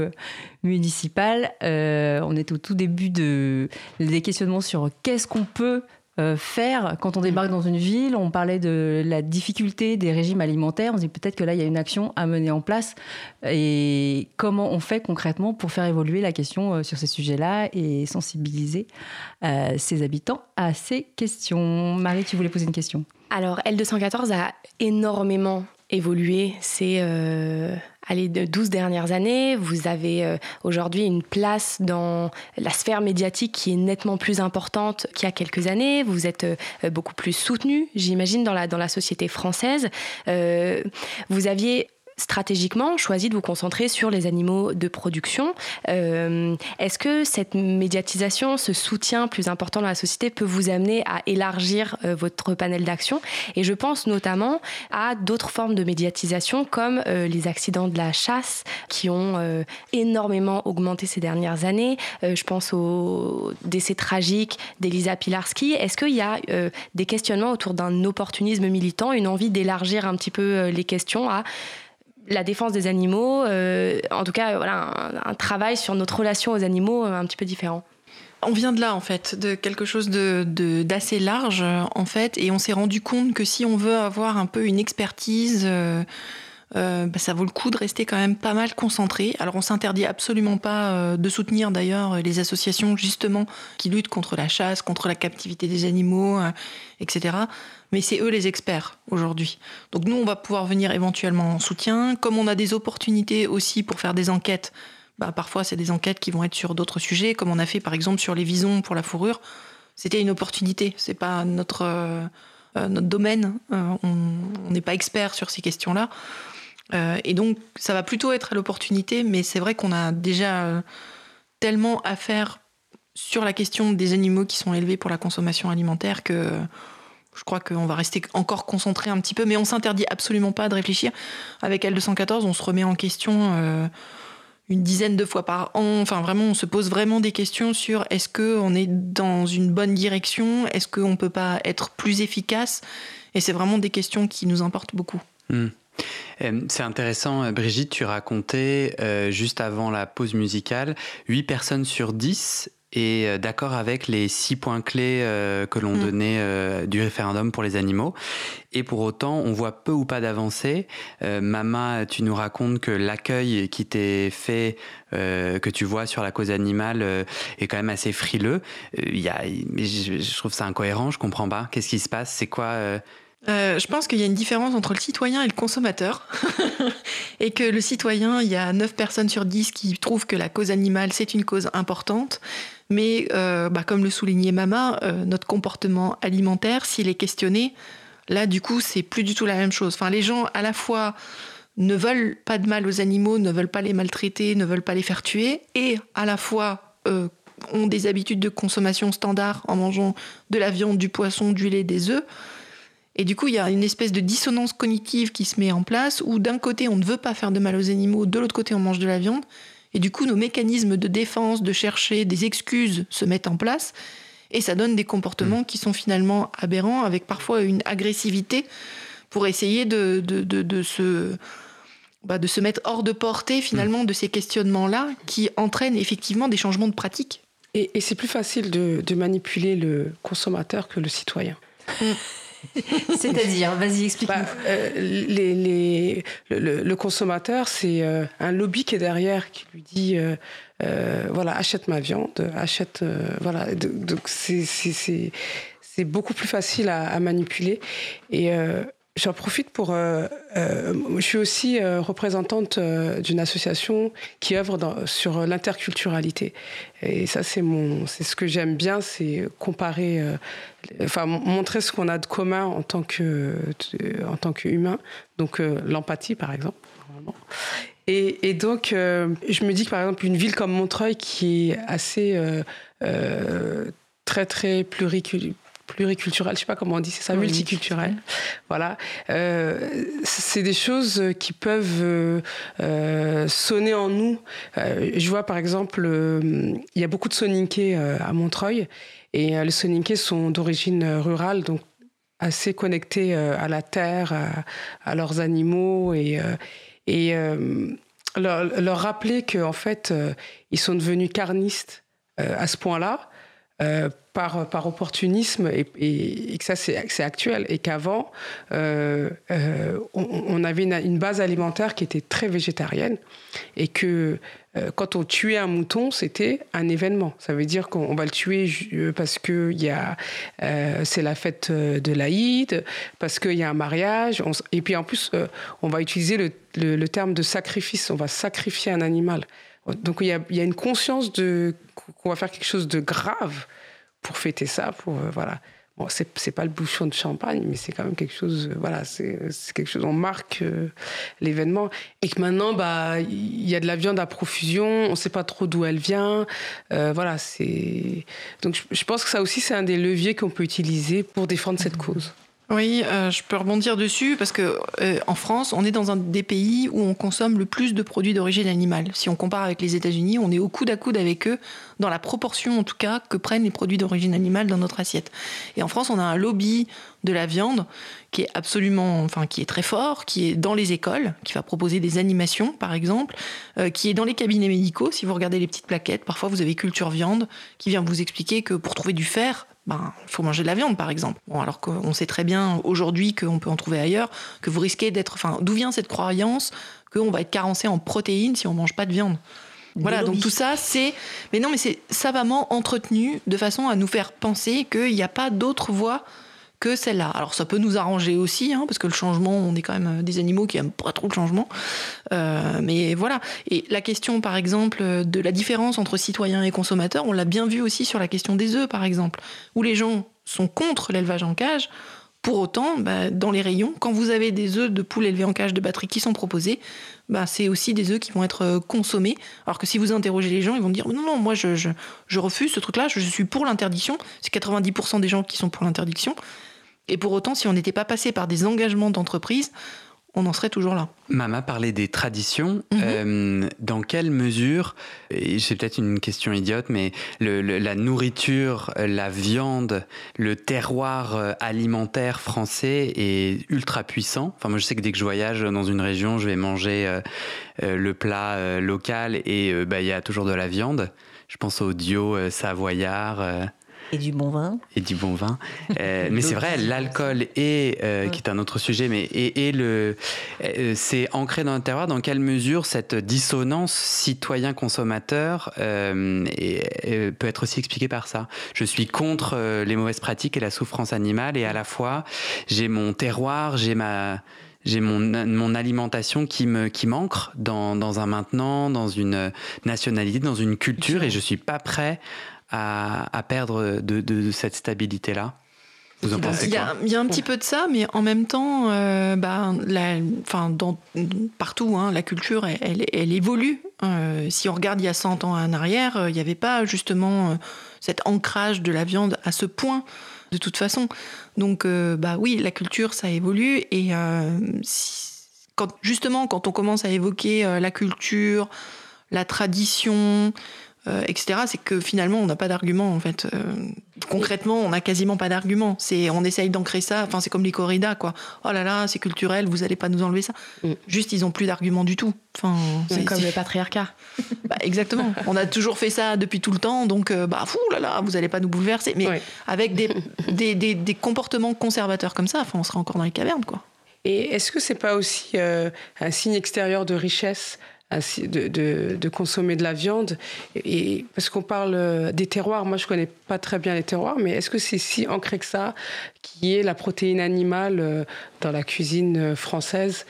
municipale. on est au tout début de, des questionnements sur qu'est-ce qu'on peut faire quand on débarque dans une ville. On parlait de la difficulté des régimes alimentaires. On se dit peut-être que là, il y a une action à mener en place. Et comment on fait concrètement pour faire évoluer la question euh, sur ces sujets-là et sensibiliser euh, ses habitants à ces questions? Marie, tu voulais poser une question Alors, L214 a énormément évolué ces allez, de 12 dernières années. Vous avez euh, aujourd'hui une place dans la sphère médiatique qui est nettement plus importante qu'il y a quelques années. Vous êtes euh, beaucoup plus soutenu, j'imagine, dans la, dans la société française. Euh, vous aviez stratégiquement choisi de vous concentrer sur les animaux de production. Euh, est-ce que cette médiatisation, ce soutien plus important dans la société peut vous amener à élargir euh, votre panel d'action? Et je pense notamment à d'autres formes de médiatisation comme euh, les accidents de la chasse qui ont énormément augmenté ces dernières années. je pense aux décès tragiques d'Elisa Pilarski. Est-ce qu'il y a des questionnements autour d'un opportunisme militant, une envie d'élargir un petit peu les questions à la défense des animaux, euh, en tout cas voilà, un, travail sur notre relation aux animaux euh, un petit peu différent. On vient de là en fait, de quelque chose de, d'assez large en fait, et on s'est rendu compte que si on veut avoir un peu une expertise, euh, bah, ça vaut le coup de rester quand même pas mal concentré. Alors on s'interdit absolument pas de soutenir d'ailleurs les associations justement qui luttent contre la chasse, contre la captivité des animaux, etc mais c'est eux les experts aujourd'hui. Donc nous, on va pouvoir venir éventuellement en soutien. Comme on a des opportunités aussi pour faire des enquêtes, bah, parfois c'est des enquêtes qui vont être sur d'autres sujets, comme on a fait par exemple sur les visons pour la fourrure. C'était une opportunité, c'est pas notre, euh, euh, notre domaine, euh, on n'est pas expert sur ces questions-là. et donc ça va plutôt être à l'opportunité, mais c'est vrai qu'on a déjà tellement à faire sur la question des animaux qui sont élevés pour la consommation alimentaire que je crois qu'on va rester encore concentré un petit peu, mais on s'interdit absolument pas de réfléchir. Avec L214, on se remet en question euh, une dizaine de fois par an. Enfin, vraiment, on se pose vraiment des questions sur est-ce qu'on est dans une bonne direction? Est-ce qu'on ne peut pas être plus efficace? Et c'est vraiment des questions qui nous importent beaucoup. Hmm. Euh, c'est intéressant, euh, Brigitte, tu racontais juste avant la pause musicale, 8 personnes sur 10 et euh, d'accord avec les six points clés euh, que l'on mm. donnait euh, du référendum pour les animaux. Et pour autant, on voit peu ou pas d'avancée. Mama, tu nous racontes que l'accueil qui t'est fait, que tu vois sur la cause animale, est quand même assez frileux. Il y a, je, je, trouve ça incohérent, je comprends pas. Qu'est-ce qui se passe? C'est quoi euh, je pense qu'il y a une différence entre le citoyen et le consommateur. et que le citoyen, il y a 9 personnes sur 10 qui trouvent que la cause animale, c'est une cause importante. Mais euh, bah, comme le soulignait Mama, euh, notre comportement alimentaire, s'il est questionné, là, du coup, c'est plus du tout la même chose. Enfin, les gens, à la fois, ne veulent pas de mal aux animaux, ne veulent pas les maltraiter, ne veulent pas les faire tuer, et à la fois ont des habitudes de consommation standard en mangeant de la viande, du poisson, du lait, des œufs. Et du coup, il y a une espèce de dissonance cognitive qui se met en place, où d'un côté, on ne veut pas faire de mal aux animaux, de l'autre côté, on mange de la viande. Et du coup, nos mécanismes de défense, de chercher des excuses se mettent en place. Et ça donne des comportements qui sont finalement aberrants, avec parfois une agressivité pour essayer de, de, de, se, bah, de se mettre hors de portée finalement de ces questionnements-là qui entraînent effectivement des changements de pratique. Et, et c'est plus facile de, manipuler le consommateur que le citoyen. C'est-à-dire, vas-y, explique-nous. Bah, euh, le, consommateur, c'est euh, un lobby qui est derrière, qui lui dit euh, voilà, achète ma viande, achète. voilà. Donc, c'est beaucoup plus facile à, à manipuler. Et J'en profite pour. Euh, euh, je suis aussi euh, représentante d'une association qui œuvre sur l'interculturalité. Et ça, c'est mon, c'est ce que j'aime bien, c'est comparer, enfin montrer ce qu'on a de commun en tant que, en tant qu'humain. Donc l'empathie, par exemple. Et donc, je me dis que par exemple une ville comme Montreuil, qui est assez très très pluriculturelle pluriculturel, je sais pas comment on dit, c'est ça, multiculturel. Voilà. Euh, c'est des choses qui peuvent euh, euh, sonner en nous. je vois par exemple, il y a beaucoup de soninké à Montreuil, et les soninké sont d'origine rurale, donc assez connectés à la terre, à, leurs animaux, et, et leur, leur, rappeler qu'en fait, ils sont devenus carnistes à ce point-là euh, par, opportunisme et, que ça c'est actuel. Et qu'avant euh, euh, on, avait une, base alimentaire qui était très végétarienne et que quand on tuait un mouton c'était un événement. Ça veut dire qu'on va le tuer parce que y a c'est la fête de l'Aïd parce qu'il y a un mariage et puis en plus on va utiliser le, terme de sacrifice. On va sacrifier un animal. Donc il y a, y a une conscience de qu'on va faire quelque chose de grave pour fêter ça, pour euh, voilà. Bon, c'est pas le bouchon de champagne, mais c'est quand même quelque chose. Euh, voilà, c'est quelque chose. On marque euh, l'événement et que maintenant, bah, il y a de la viande à profusion. On sait pas trop d'où elle vient. voilà, c'est. Donc, je, pense que ça aussi, c'est un des leviers qu'on peut utiliser pour défendre cette cause. Oui, euh, je peux rebondir dessus parce que euh, en France, on est dans un des pays où on consomme le plus de produits d'origine animale. Si on compare avec les États-Unis, on est au coude à coude avec eux dans la proportion, en tout cas, que prennent les produits d'origine animale dans notre assiette. Et en France, on a un lobby de la viande qui est absolument, enfin, qui est très fort, qui est dans les écoles, qui va proposer des animations, par exemple, euh, qui est dans les cabinets médicaux. Si vous regardez les petites plaquettes, parfois vous avez Culture Viande qui vient vous expliquer que pour trouver du fer, ben, il faut manger de la viande, par exemple. Bon, alors qu'on sait très bien aujourd'hui qu'on peut en trouver ailleurs, que vous risquez d'être. Enfin, d'où vient cette croyance qu'on va être carencé en protéines si on mange pas de viande? Voilà, donc tout ça, c'est. Mais non, mais c'est savamment entretenu de façon à nous faire penser qu'il n'y a pas d'autre voie que celle-là. Alors ça peut nous arranger aussi, hein, parce que le changement, on est quand même des animaux qui aiment pas trop le changement. Euh, mais voilà. Et la question, par exemple, de la différence entre citoyens et consommateurs, on l'a bien vu aussi sur la question des œufs, par exemple, où les gens sont contre l'élevage en cage. Pour autant, bah, dans les rayons, quand vous avez des œufs de poule élevés en cage de batterie qui sont proposés, bah, c'est aussi des œufs qui vont être euh, consommés. Alors que si vous interrogez les gens, ils vont dire non, non, moi je, je, je refuse ce truc-là, je suis pour l'interdiction. C'est 90% des gens qui sont pour l'interdiction. Et pour autant, si on n'était pas passé par des engagements d'entreprise, on en serait toujours là. Mama parlait des traditions. Mhm. Euh, dans quelle mesure, c'est peut-être une question idiote, mais la nourriture, la viande, le terroir euh, alimentaire français est ultra puissant. Enfin, moi, je sais que dès que je voyage dans une région, je vais manger euh, le plat local et bah, il y a toujours de la viande. Je pense au dio savoyard. Et du bon vin. Et du bon vin. Euh, mais c'est vrai, l'alcool est, euh, qui est un autre sujet, mais et, le, euh, c'est ancré dans le terroir. Dans quelle mesure cette dissonance citoyen-consommateur peut être aussi expliquée par ça? Je suis contre les mauvaises pratiques et la souffrance animale, et à la fois j'ai mon terroir, j'ai ma j'ai mon, mon alimentation qui me qui m'ancre dans, dans un maintenant, dans une nationalité, dans une culture, et je suis pas prêt à, perdre de, cette stabilité-là Vous en pensez il y, a, il y a un petit peu de ça, mais en même temps, euh, bah, la, enfin, dans, partout, hein, la culture, elle, elle, évolue. Euh, si on regarde il y a 100 ans en arrière, euh, il n'y avait pas justement cet ancrage de la viande à ce point, de toute façon. Donc, bah oui, la culture, ça évolue. Et si- quand, justement, quand on commence à évoquer la culture, la tradition, euh, etc., c'est que finalement, on n'a pas d'argument, en fait. Euh, concrètement, on n'a quasiment pas d'argument. C'est, on essaye d'ancrer ça. Enfin, c'est comme les corridas, quoi. Oh là là, c'est culturel, vous allez pas nous enlever ça. Mm. Juste, ils ont plus d'arguments du tout. Enfin, C'est c'est comme le patriarcat. bah, exactement. On a toujours fait ça depuis tout le temps, donc euh, bah fou là là, vous allez pas nous bouleverser. Mais avec des, des, des, des comportements conservateurs comme ça, enfin, on serait encore dans les cavernes, quoi. Et est-ce que c'est pas aussi un signe extérieur de richesse de, de- de consommer de la viande. Et, parce qu'on parle euh, des terroirs, moi je connais pas très bien les terroirs, mais est-ce que c'est si ancré que ça qui est la protéine animale euh, dans la cuisine euh, française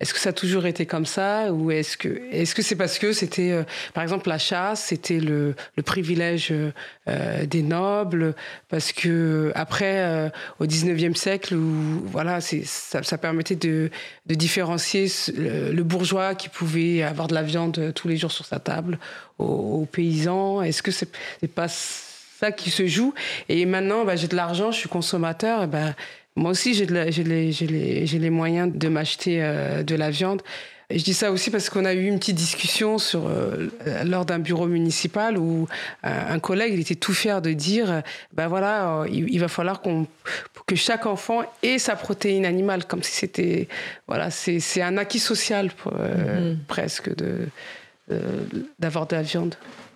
Est-ce que ça a toujours été comme ça ou est-ce que est-ce que c'est parce que c'était euh, par exemple la chasse, c'était le, le privilège euh, des nobles? Parce que après euh, au 19e siècle où voilà, c'est ça, ça permettait de, de différencier le, le bourgeois qui pouvait avoir de la viande tous les jours sur sa table aux, aux paysans. Est-ce que c'est c'est pas ça qui se joue? Et maintenant, bah, j'ai de l'argent, je suis consommateur. et ben moi aussi, j'ai les, moyens de m'acheter euh, de la viande. Et je dis ça aussi parce qu'on a eu une petite discussion sur, euh, lors d'un bureau municipal où un, un collègue il était tout fier de dire euh, ben voilà, euh, il, il va falloir qu'on, que chaque enfant ait sa protéine animale, comme si c'était. Voilà, c'est, un acquis social euh, presque de, euh, d'avoir de la viande.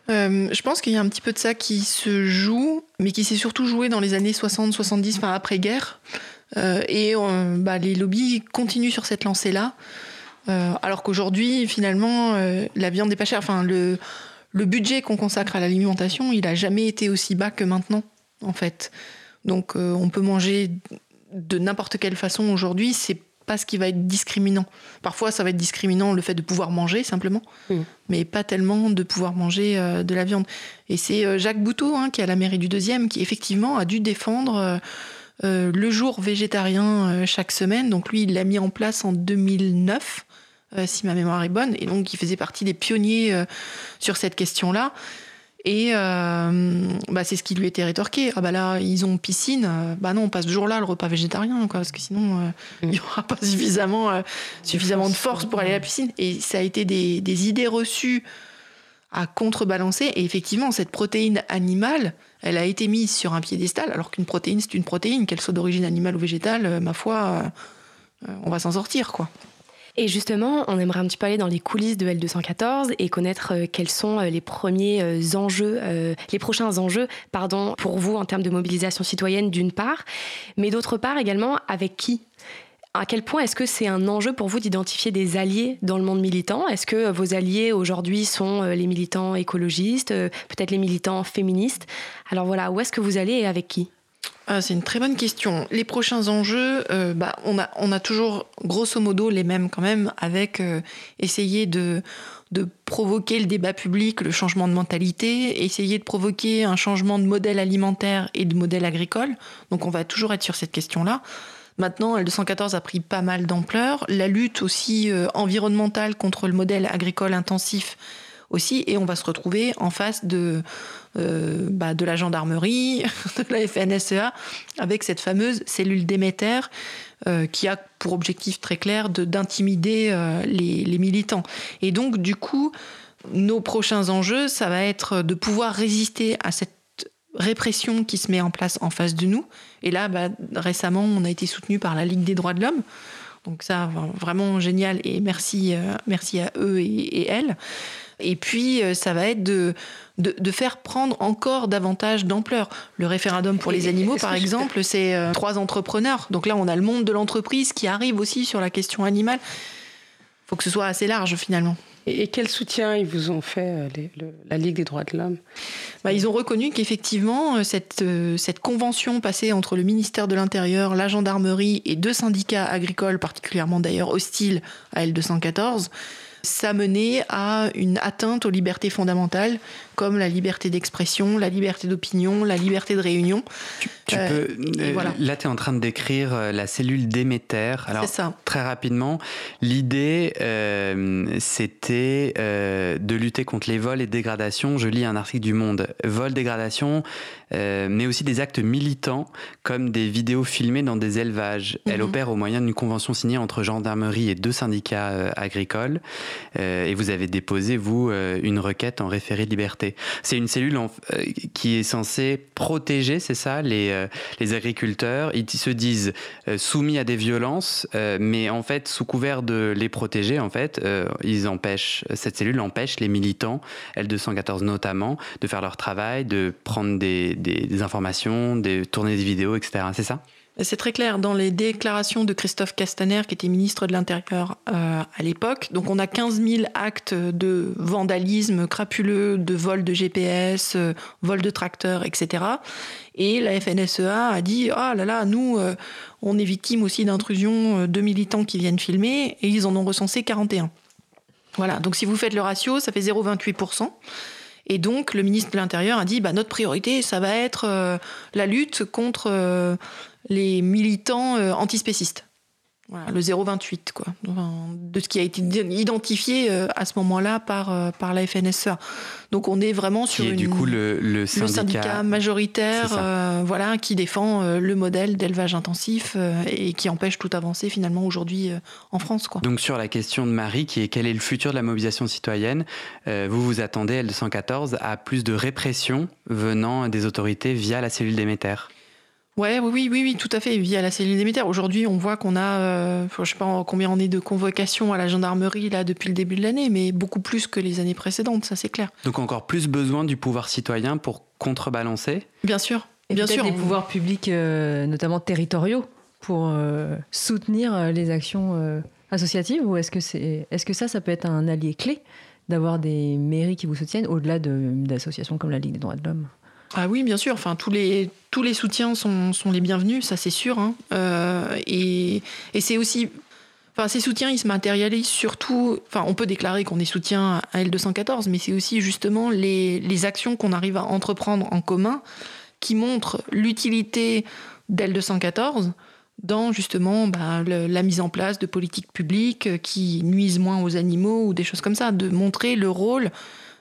Euh, je pense qu'il y a un petit peu de ça qui se joue, mais qui s'est surtout joué dans les années 60-70, enfin après-guerre. Euh, et euh, bah, les lobbies continuent sur cette lancée-là. Alors qu'aujourd'hui, finalement, la viande n'est pas chère. Enfin, le, budget qu'on consacre à l'alimentation, il n'a jamais été aussi bas que maintenant, en fait. Donc, on peut manger de n'importe quelle façon aujourd'hui. Pas ce qui va être discriminant. Parfois, ça va être discriminant le fait de pouvoir manger simplement, Mm. mais pas tellement de pouvoir manger euh, de la viande. Et c'est euh, Jacques Bouteau, hein, qui est à la mairie du deuxième, qui effectivement a dû défendre euh, le jour végétarien euh, chaque semaine. Donc lui, il l'a mis en place en 2009, euh, si ma mémoire est bonne, et donc il faisait partie des pionniers sur cette question-là. Et euh, bah, c'est ce qui lui était rétorqué. Ah bah là, ils ont piscine. euh, Bah non, on passe ce jour-là le repas végétarien, parce que sinon, euh, il n'y aura pas suffisamment, de force pour aller à la piscine. Et ça a été des, des idées reçues à contrebalancer. Et effectivement, cette protéine animale, elle a été mise sur un piédestal, alors qu'une protéine, c'est une protéine, qu'elle soit d'origine animale ou végétale, ma foi, on va s'en sortir, quoi. Et justement, on aimerait un petit peu aller dans les coulisses de L214 et connaître euh, quels sont euh, les premiers euh, enjeux, les prochains enjeux, pardon, pour vous en termes de mobilisation citoyenne d'une part, mais d'autre part également avec qui? À quel point est-ce que c'est un enjeu pour vous d'identifier des alliés dans le monde militant? Est-ce que vos alliés aujourd'hui sont les militants écologistes, peut-être les militants féministes? Alors voilà, où est-ce que vous allez et avec qui? Ah, c'est une très bonne question. Les prochains enjeux, euh, bah, on, a, toujours grosso modo les mêmes quand même, avec euh, essayer de, de provoquer le débat public, le changement de mentalité, essayer de provoquer un changement de modèle alimentaire et de modèle agricole. Donc on va toujours être sur cette question-là. Maintenant, L214 a pris pas mal d'ampleur. La lutte aussi euh, environnementale contre le modèle agricole intensif aussi, et on va se retrouver en face de, euh, bah, de la gendarmerie, de la FNSEA, avec cette fameuse cellule Déméter euh, qui a pour objectif très clair de- d'intimider euh, les, militants. Et donc, du coup, nos prochains enjeux, ça va être de pouvoir résister à cette répression qui se met en place en face de nous. Et là, bah, récemment, on a été soutenu par la Ligue des droits de l'homme. Donc ça, vraiment génial et merci, merci à eux et, et elles. Et puis, euh, ça va être de, de, de faire prendre encore davantage d'ampleur. Le référendum pour les animaux, par exemple, c'est euh, trois entrepreneurs. Donc là, on a le monde de l'entreprise qui arrive aussi sur la question animale. Il faut que ce soit assez large, finalement. Et, quel soutien ils vous ont fait, euh, les- le- la Ligue des droits de l'homme? Bah, ils ont reconnu qu'effectivement, cette, cette convention passée entre le ministère de l'Intérieur, la gendarmerie et deux syndicats agricoles, particulièrement d'ailleurs hostiles à L214, ça menait à une atteinte aux libertés fondamentales comme la liberté d'expression, la liberté d'opinion, la liberté de réunion. Tu, peux, Là, tu es en train de décrire la cellule Déméter. Alors, ça. très rapidement, l'idée, c'était de lutter contre les vols et dégradations. Je lis un article du Monde. Vol, dégradation, euh, mais aussi des actes militants comme des vidéos filmées dans des élevages. Elle mhm. opère au moyen d'une convention signée entre gendarmerie et deux syndicats euh, agricoles. Euh, et vous avez déposé, vous, une requête en référé de liberté. C'est une cellule qui est censée protéger, c'est ça, les, les agriculteurs. Ils se disent soumis à des violences, mais en fait, sous couvert de les protéger, en fait, ils empêchent, cette cellule empêche les militants, L214 notamment, de faire leur travail, de prendre des, des, informations, des tournées des vidéos, etc. C'est ça? C'est très clair dans les déclarations de Christophe Castaner, qui était ministre de l'Intérieur euh, à l'époque. Donc on a 15 000 actes de vandalisme crapuleux, de vol de GPS, euh, vol de tracteurs, etc. Et la FNSEA a dit ah là là, nous euh, on est victime aussi d'intrusions de militants qui viennent filmer, et ils en ont recensé 41. Voilà. Donc si vous faites le ratio, ça fait 0,28% et donc, le ministre de l'Intérieur a dit bah, notre priorité, ça va être la lutte contre les militants euh, antispécistes. Voilà, le 0,28, quoi, de ce qui a été identifié à ce moment-là par, par la FNSEA. Donc on est vraiment sur du coup le, syndicat, majoritaire euh, voilà, qui défend euh, le modèle d'élevage intensif euh, et qui empêche toute avancée finalement aujourd'hui en France. Quoi. Donc sur la question de Marie, qui est quel est le futur de la mobilisation citoyenne, vous vous attendez, L214, à plus de répression venant des autorités via la cellule d'émetteurs Ouais, oui, oui, oui, tout à fait, via la cellule Déméter. Aujourd'hui, on voit qu'on a, euh, je sais pas combien on est de convocations à la gendarmerie là depuis le début de l'année, mais beaucoup plus que les années précédentes, ça c'est clair. Donc encore plus besoin du pouvoir citoyen pour contrebalancer Bien sûr, Et bien sûr. Des pouvoirs publics, euh, notamment territoriaux, pour euh, soutenir les actions associatives, ou est-ce que c'est, est-ce que ça, ça peut être un allié clé d'avoir des mairies qui vous soutiennent au-delà d'associations comme la Ligue des droits de l'homme? Ah oui, bien sûr. Enfin, tous les, tous les soutiens sont, sont les bienvenus, ça c'est sûr. Hein. Euh, et, et c'est aussi. Enfin, ces soutiens, ils se matérialisent surtout. Enfin, on peut déclarer qu'on est soutien à L214, mais c'est aussi justement les, les actions qu'on arrive à entreprendre en commun qui montrent l'utilité d'L214 dans justement bah, la mise en place de politiques publiques qui nuisent moins aux animaux ou des choses comme ça, de montrer le rôle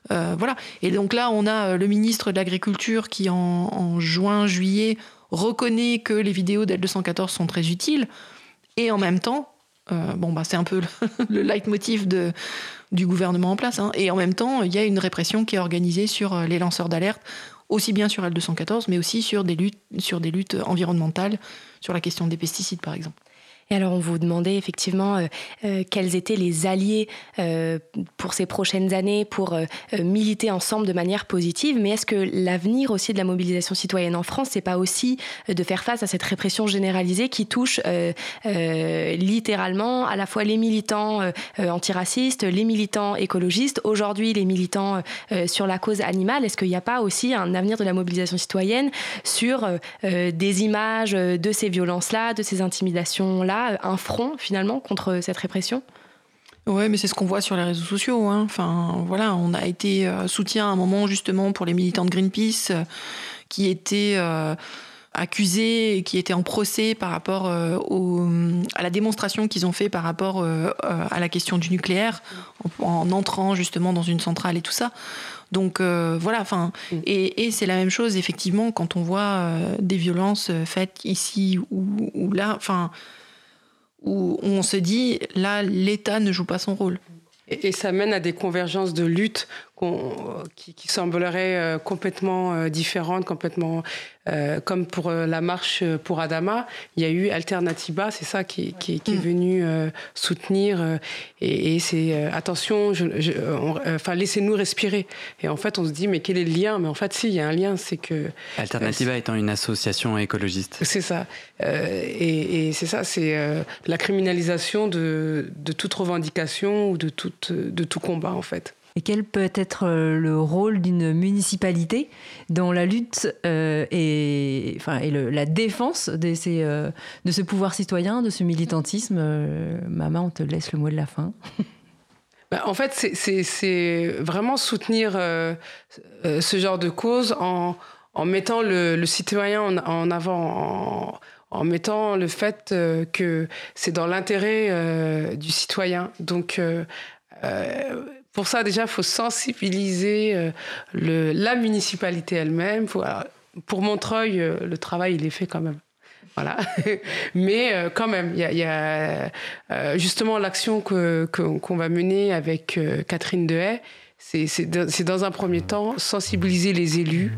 voilà. Et donc là, on a euh, le ministre de l'Agriculture qui, en, juin, juillet, reconnaît que les vidéos d'L214 sont très utiles. Et en même temps, euh, bah, c'est un peu le, leitmotiv du gouvernement en place. Hein. Et en même temps, il y a une répression qui est organisée sur les lanceurs d'alerte, aussi bien sur L214, mais aussi sur des luttes environnementales, sur la question des pesticides, par exemple. Et alors, on vous demandait effectivement euh, euh, quels étaient les alliés euh, pour ces prochaines années pour militer ensemble de manière positive. Mais est-ce que l'avenir aussi de la mobilisation citoyenne en France, c'est pas aussi de faire face à cette répression généralisée qui touche littéralement à la fois les militants antiracistes, les militants écologistes, aujourd'hui les militants sur la cause animale? Est-ce qu'il n'y a pas aussi un avenir de la mobilisation citoyenne sur des images de ces violences-là, de ces intimidations-là un front finalement contre cette répression? Ouais, mais c'est ce qu'on voit sur les réseaux sociaux. Hein. Enfin, voilà, on a été euh, soutien à un moment justement pour les militants de Greenpeace euh, qui étaient euh, accusés qui étaient en procès par rapport à la démonstration qu'ils ont fait par rapport à la question du nucléaire en, entrant justement dans une centrale et tout ça. Donc voilà, enfin, mm. et, c'est la même chose effectivement quand on voit des violences faites ici ou, ou là, enfin où on se dit, là, l'État ne joue pas son rôle. Et, ça mène à des convergences de lutte qui, qui, sembleraient euh, complètement euh, différentes, complètement euh, comme pour la marche pour Adama. Il y a eu Alternativa, c'est ça qui, qui, est mm. venu soutenir. et, c'est attention, enfin laissez-nous respirer. Et en fait, on se dit mais quel est le lien? Mais en fait, si, il y a un lien, c'est que Alternativa étant une association écologiste. C'est ça. et, c'est ça, c'est la criminalisation de, de toute revendication ou de, toute, de tout combat en fait et quel peut être euh, le rôle d'une municipalité dans la lutte euh, et, enfin, et la défense de, ces, euh, de ce pouvoir citoyen, de ce militantisme Maman, on te laisse le mot de la fin. bah, En fait, c'est vraiment soutenir ce genre de cause en, en mettant le, citoyen en, avant, en, mettant le fait que c'est dans l'intérêt du citoyen. Donc, pour ça, déjà, il faut sensibiliser le, la municipalité elle-même. Pour Montreuil, le travail, il est fait quand même. Voilà. Mais euh, quand même, il y a, euh, justement l'action qu'on que, va mener avec euh, Catherine Dehaye. C'est dans un premier temps sensibiliser les élus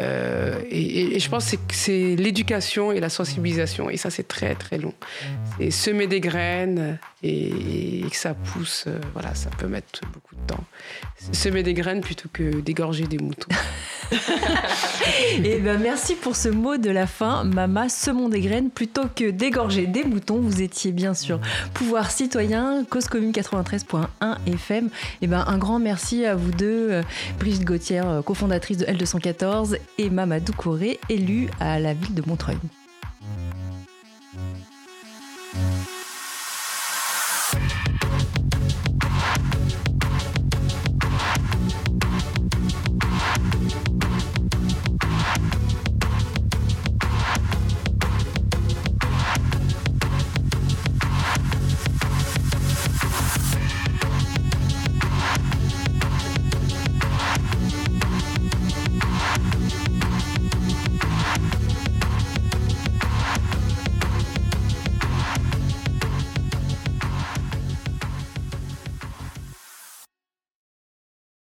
euh, et, je pense que c'est l'éducation et la sensibilisation. Et ça, c'est très, très long. C'est semer des graines et, que ça pousse. Euh, voilà, ça peut mettre beaucoup de temps. Semer des graines plutôt que d'égorger des moutons. et ben, merci pour ce mot de la fin. Mama, semons des graines plutôt que d'égorger des moutons. Vous étiez bien sûr Pouvoir Citoyen, Cause Commune 93.1 FM. Et ben, un grand merci à vous deux, euh, Brigitte Gauthier, cofondatrice de L214 et Mamadou Koré, élu à la ville de Montreuil.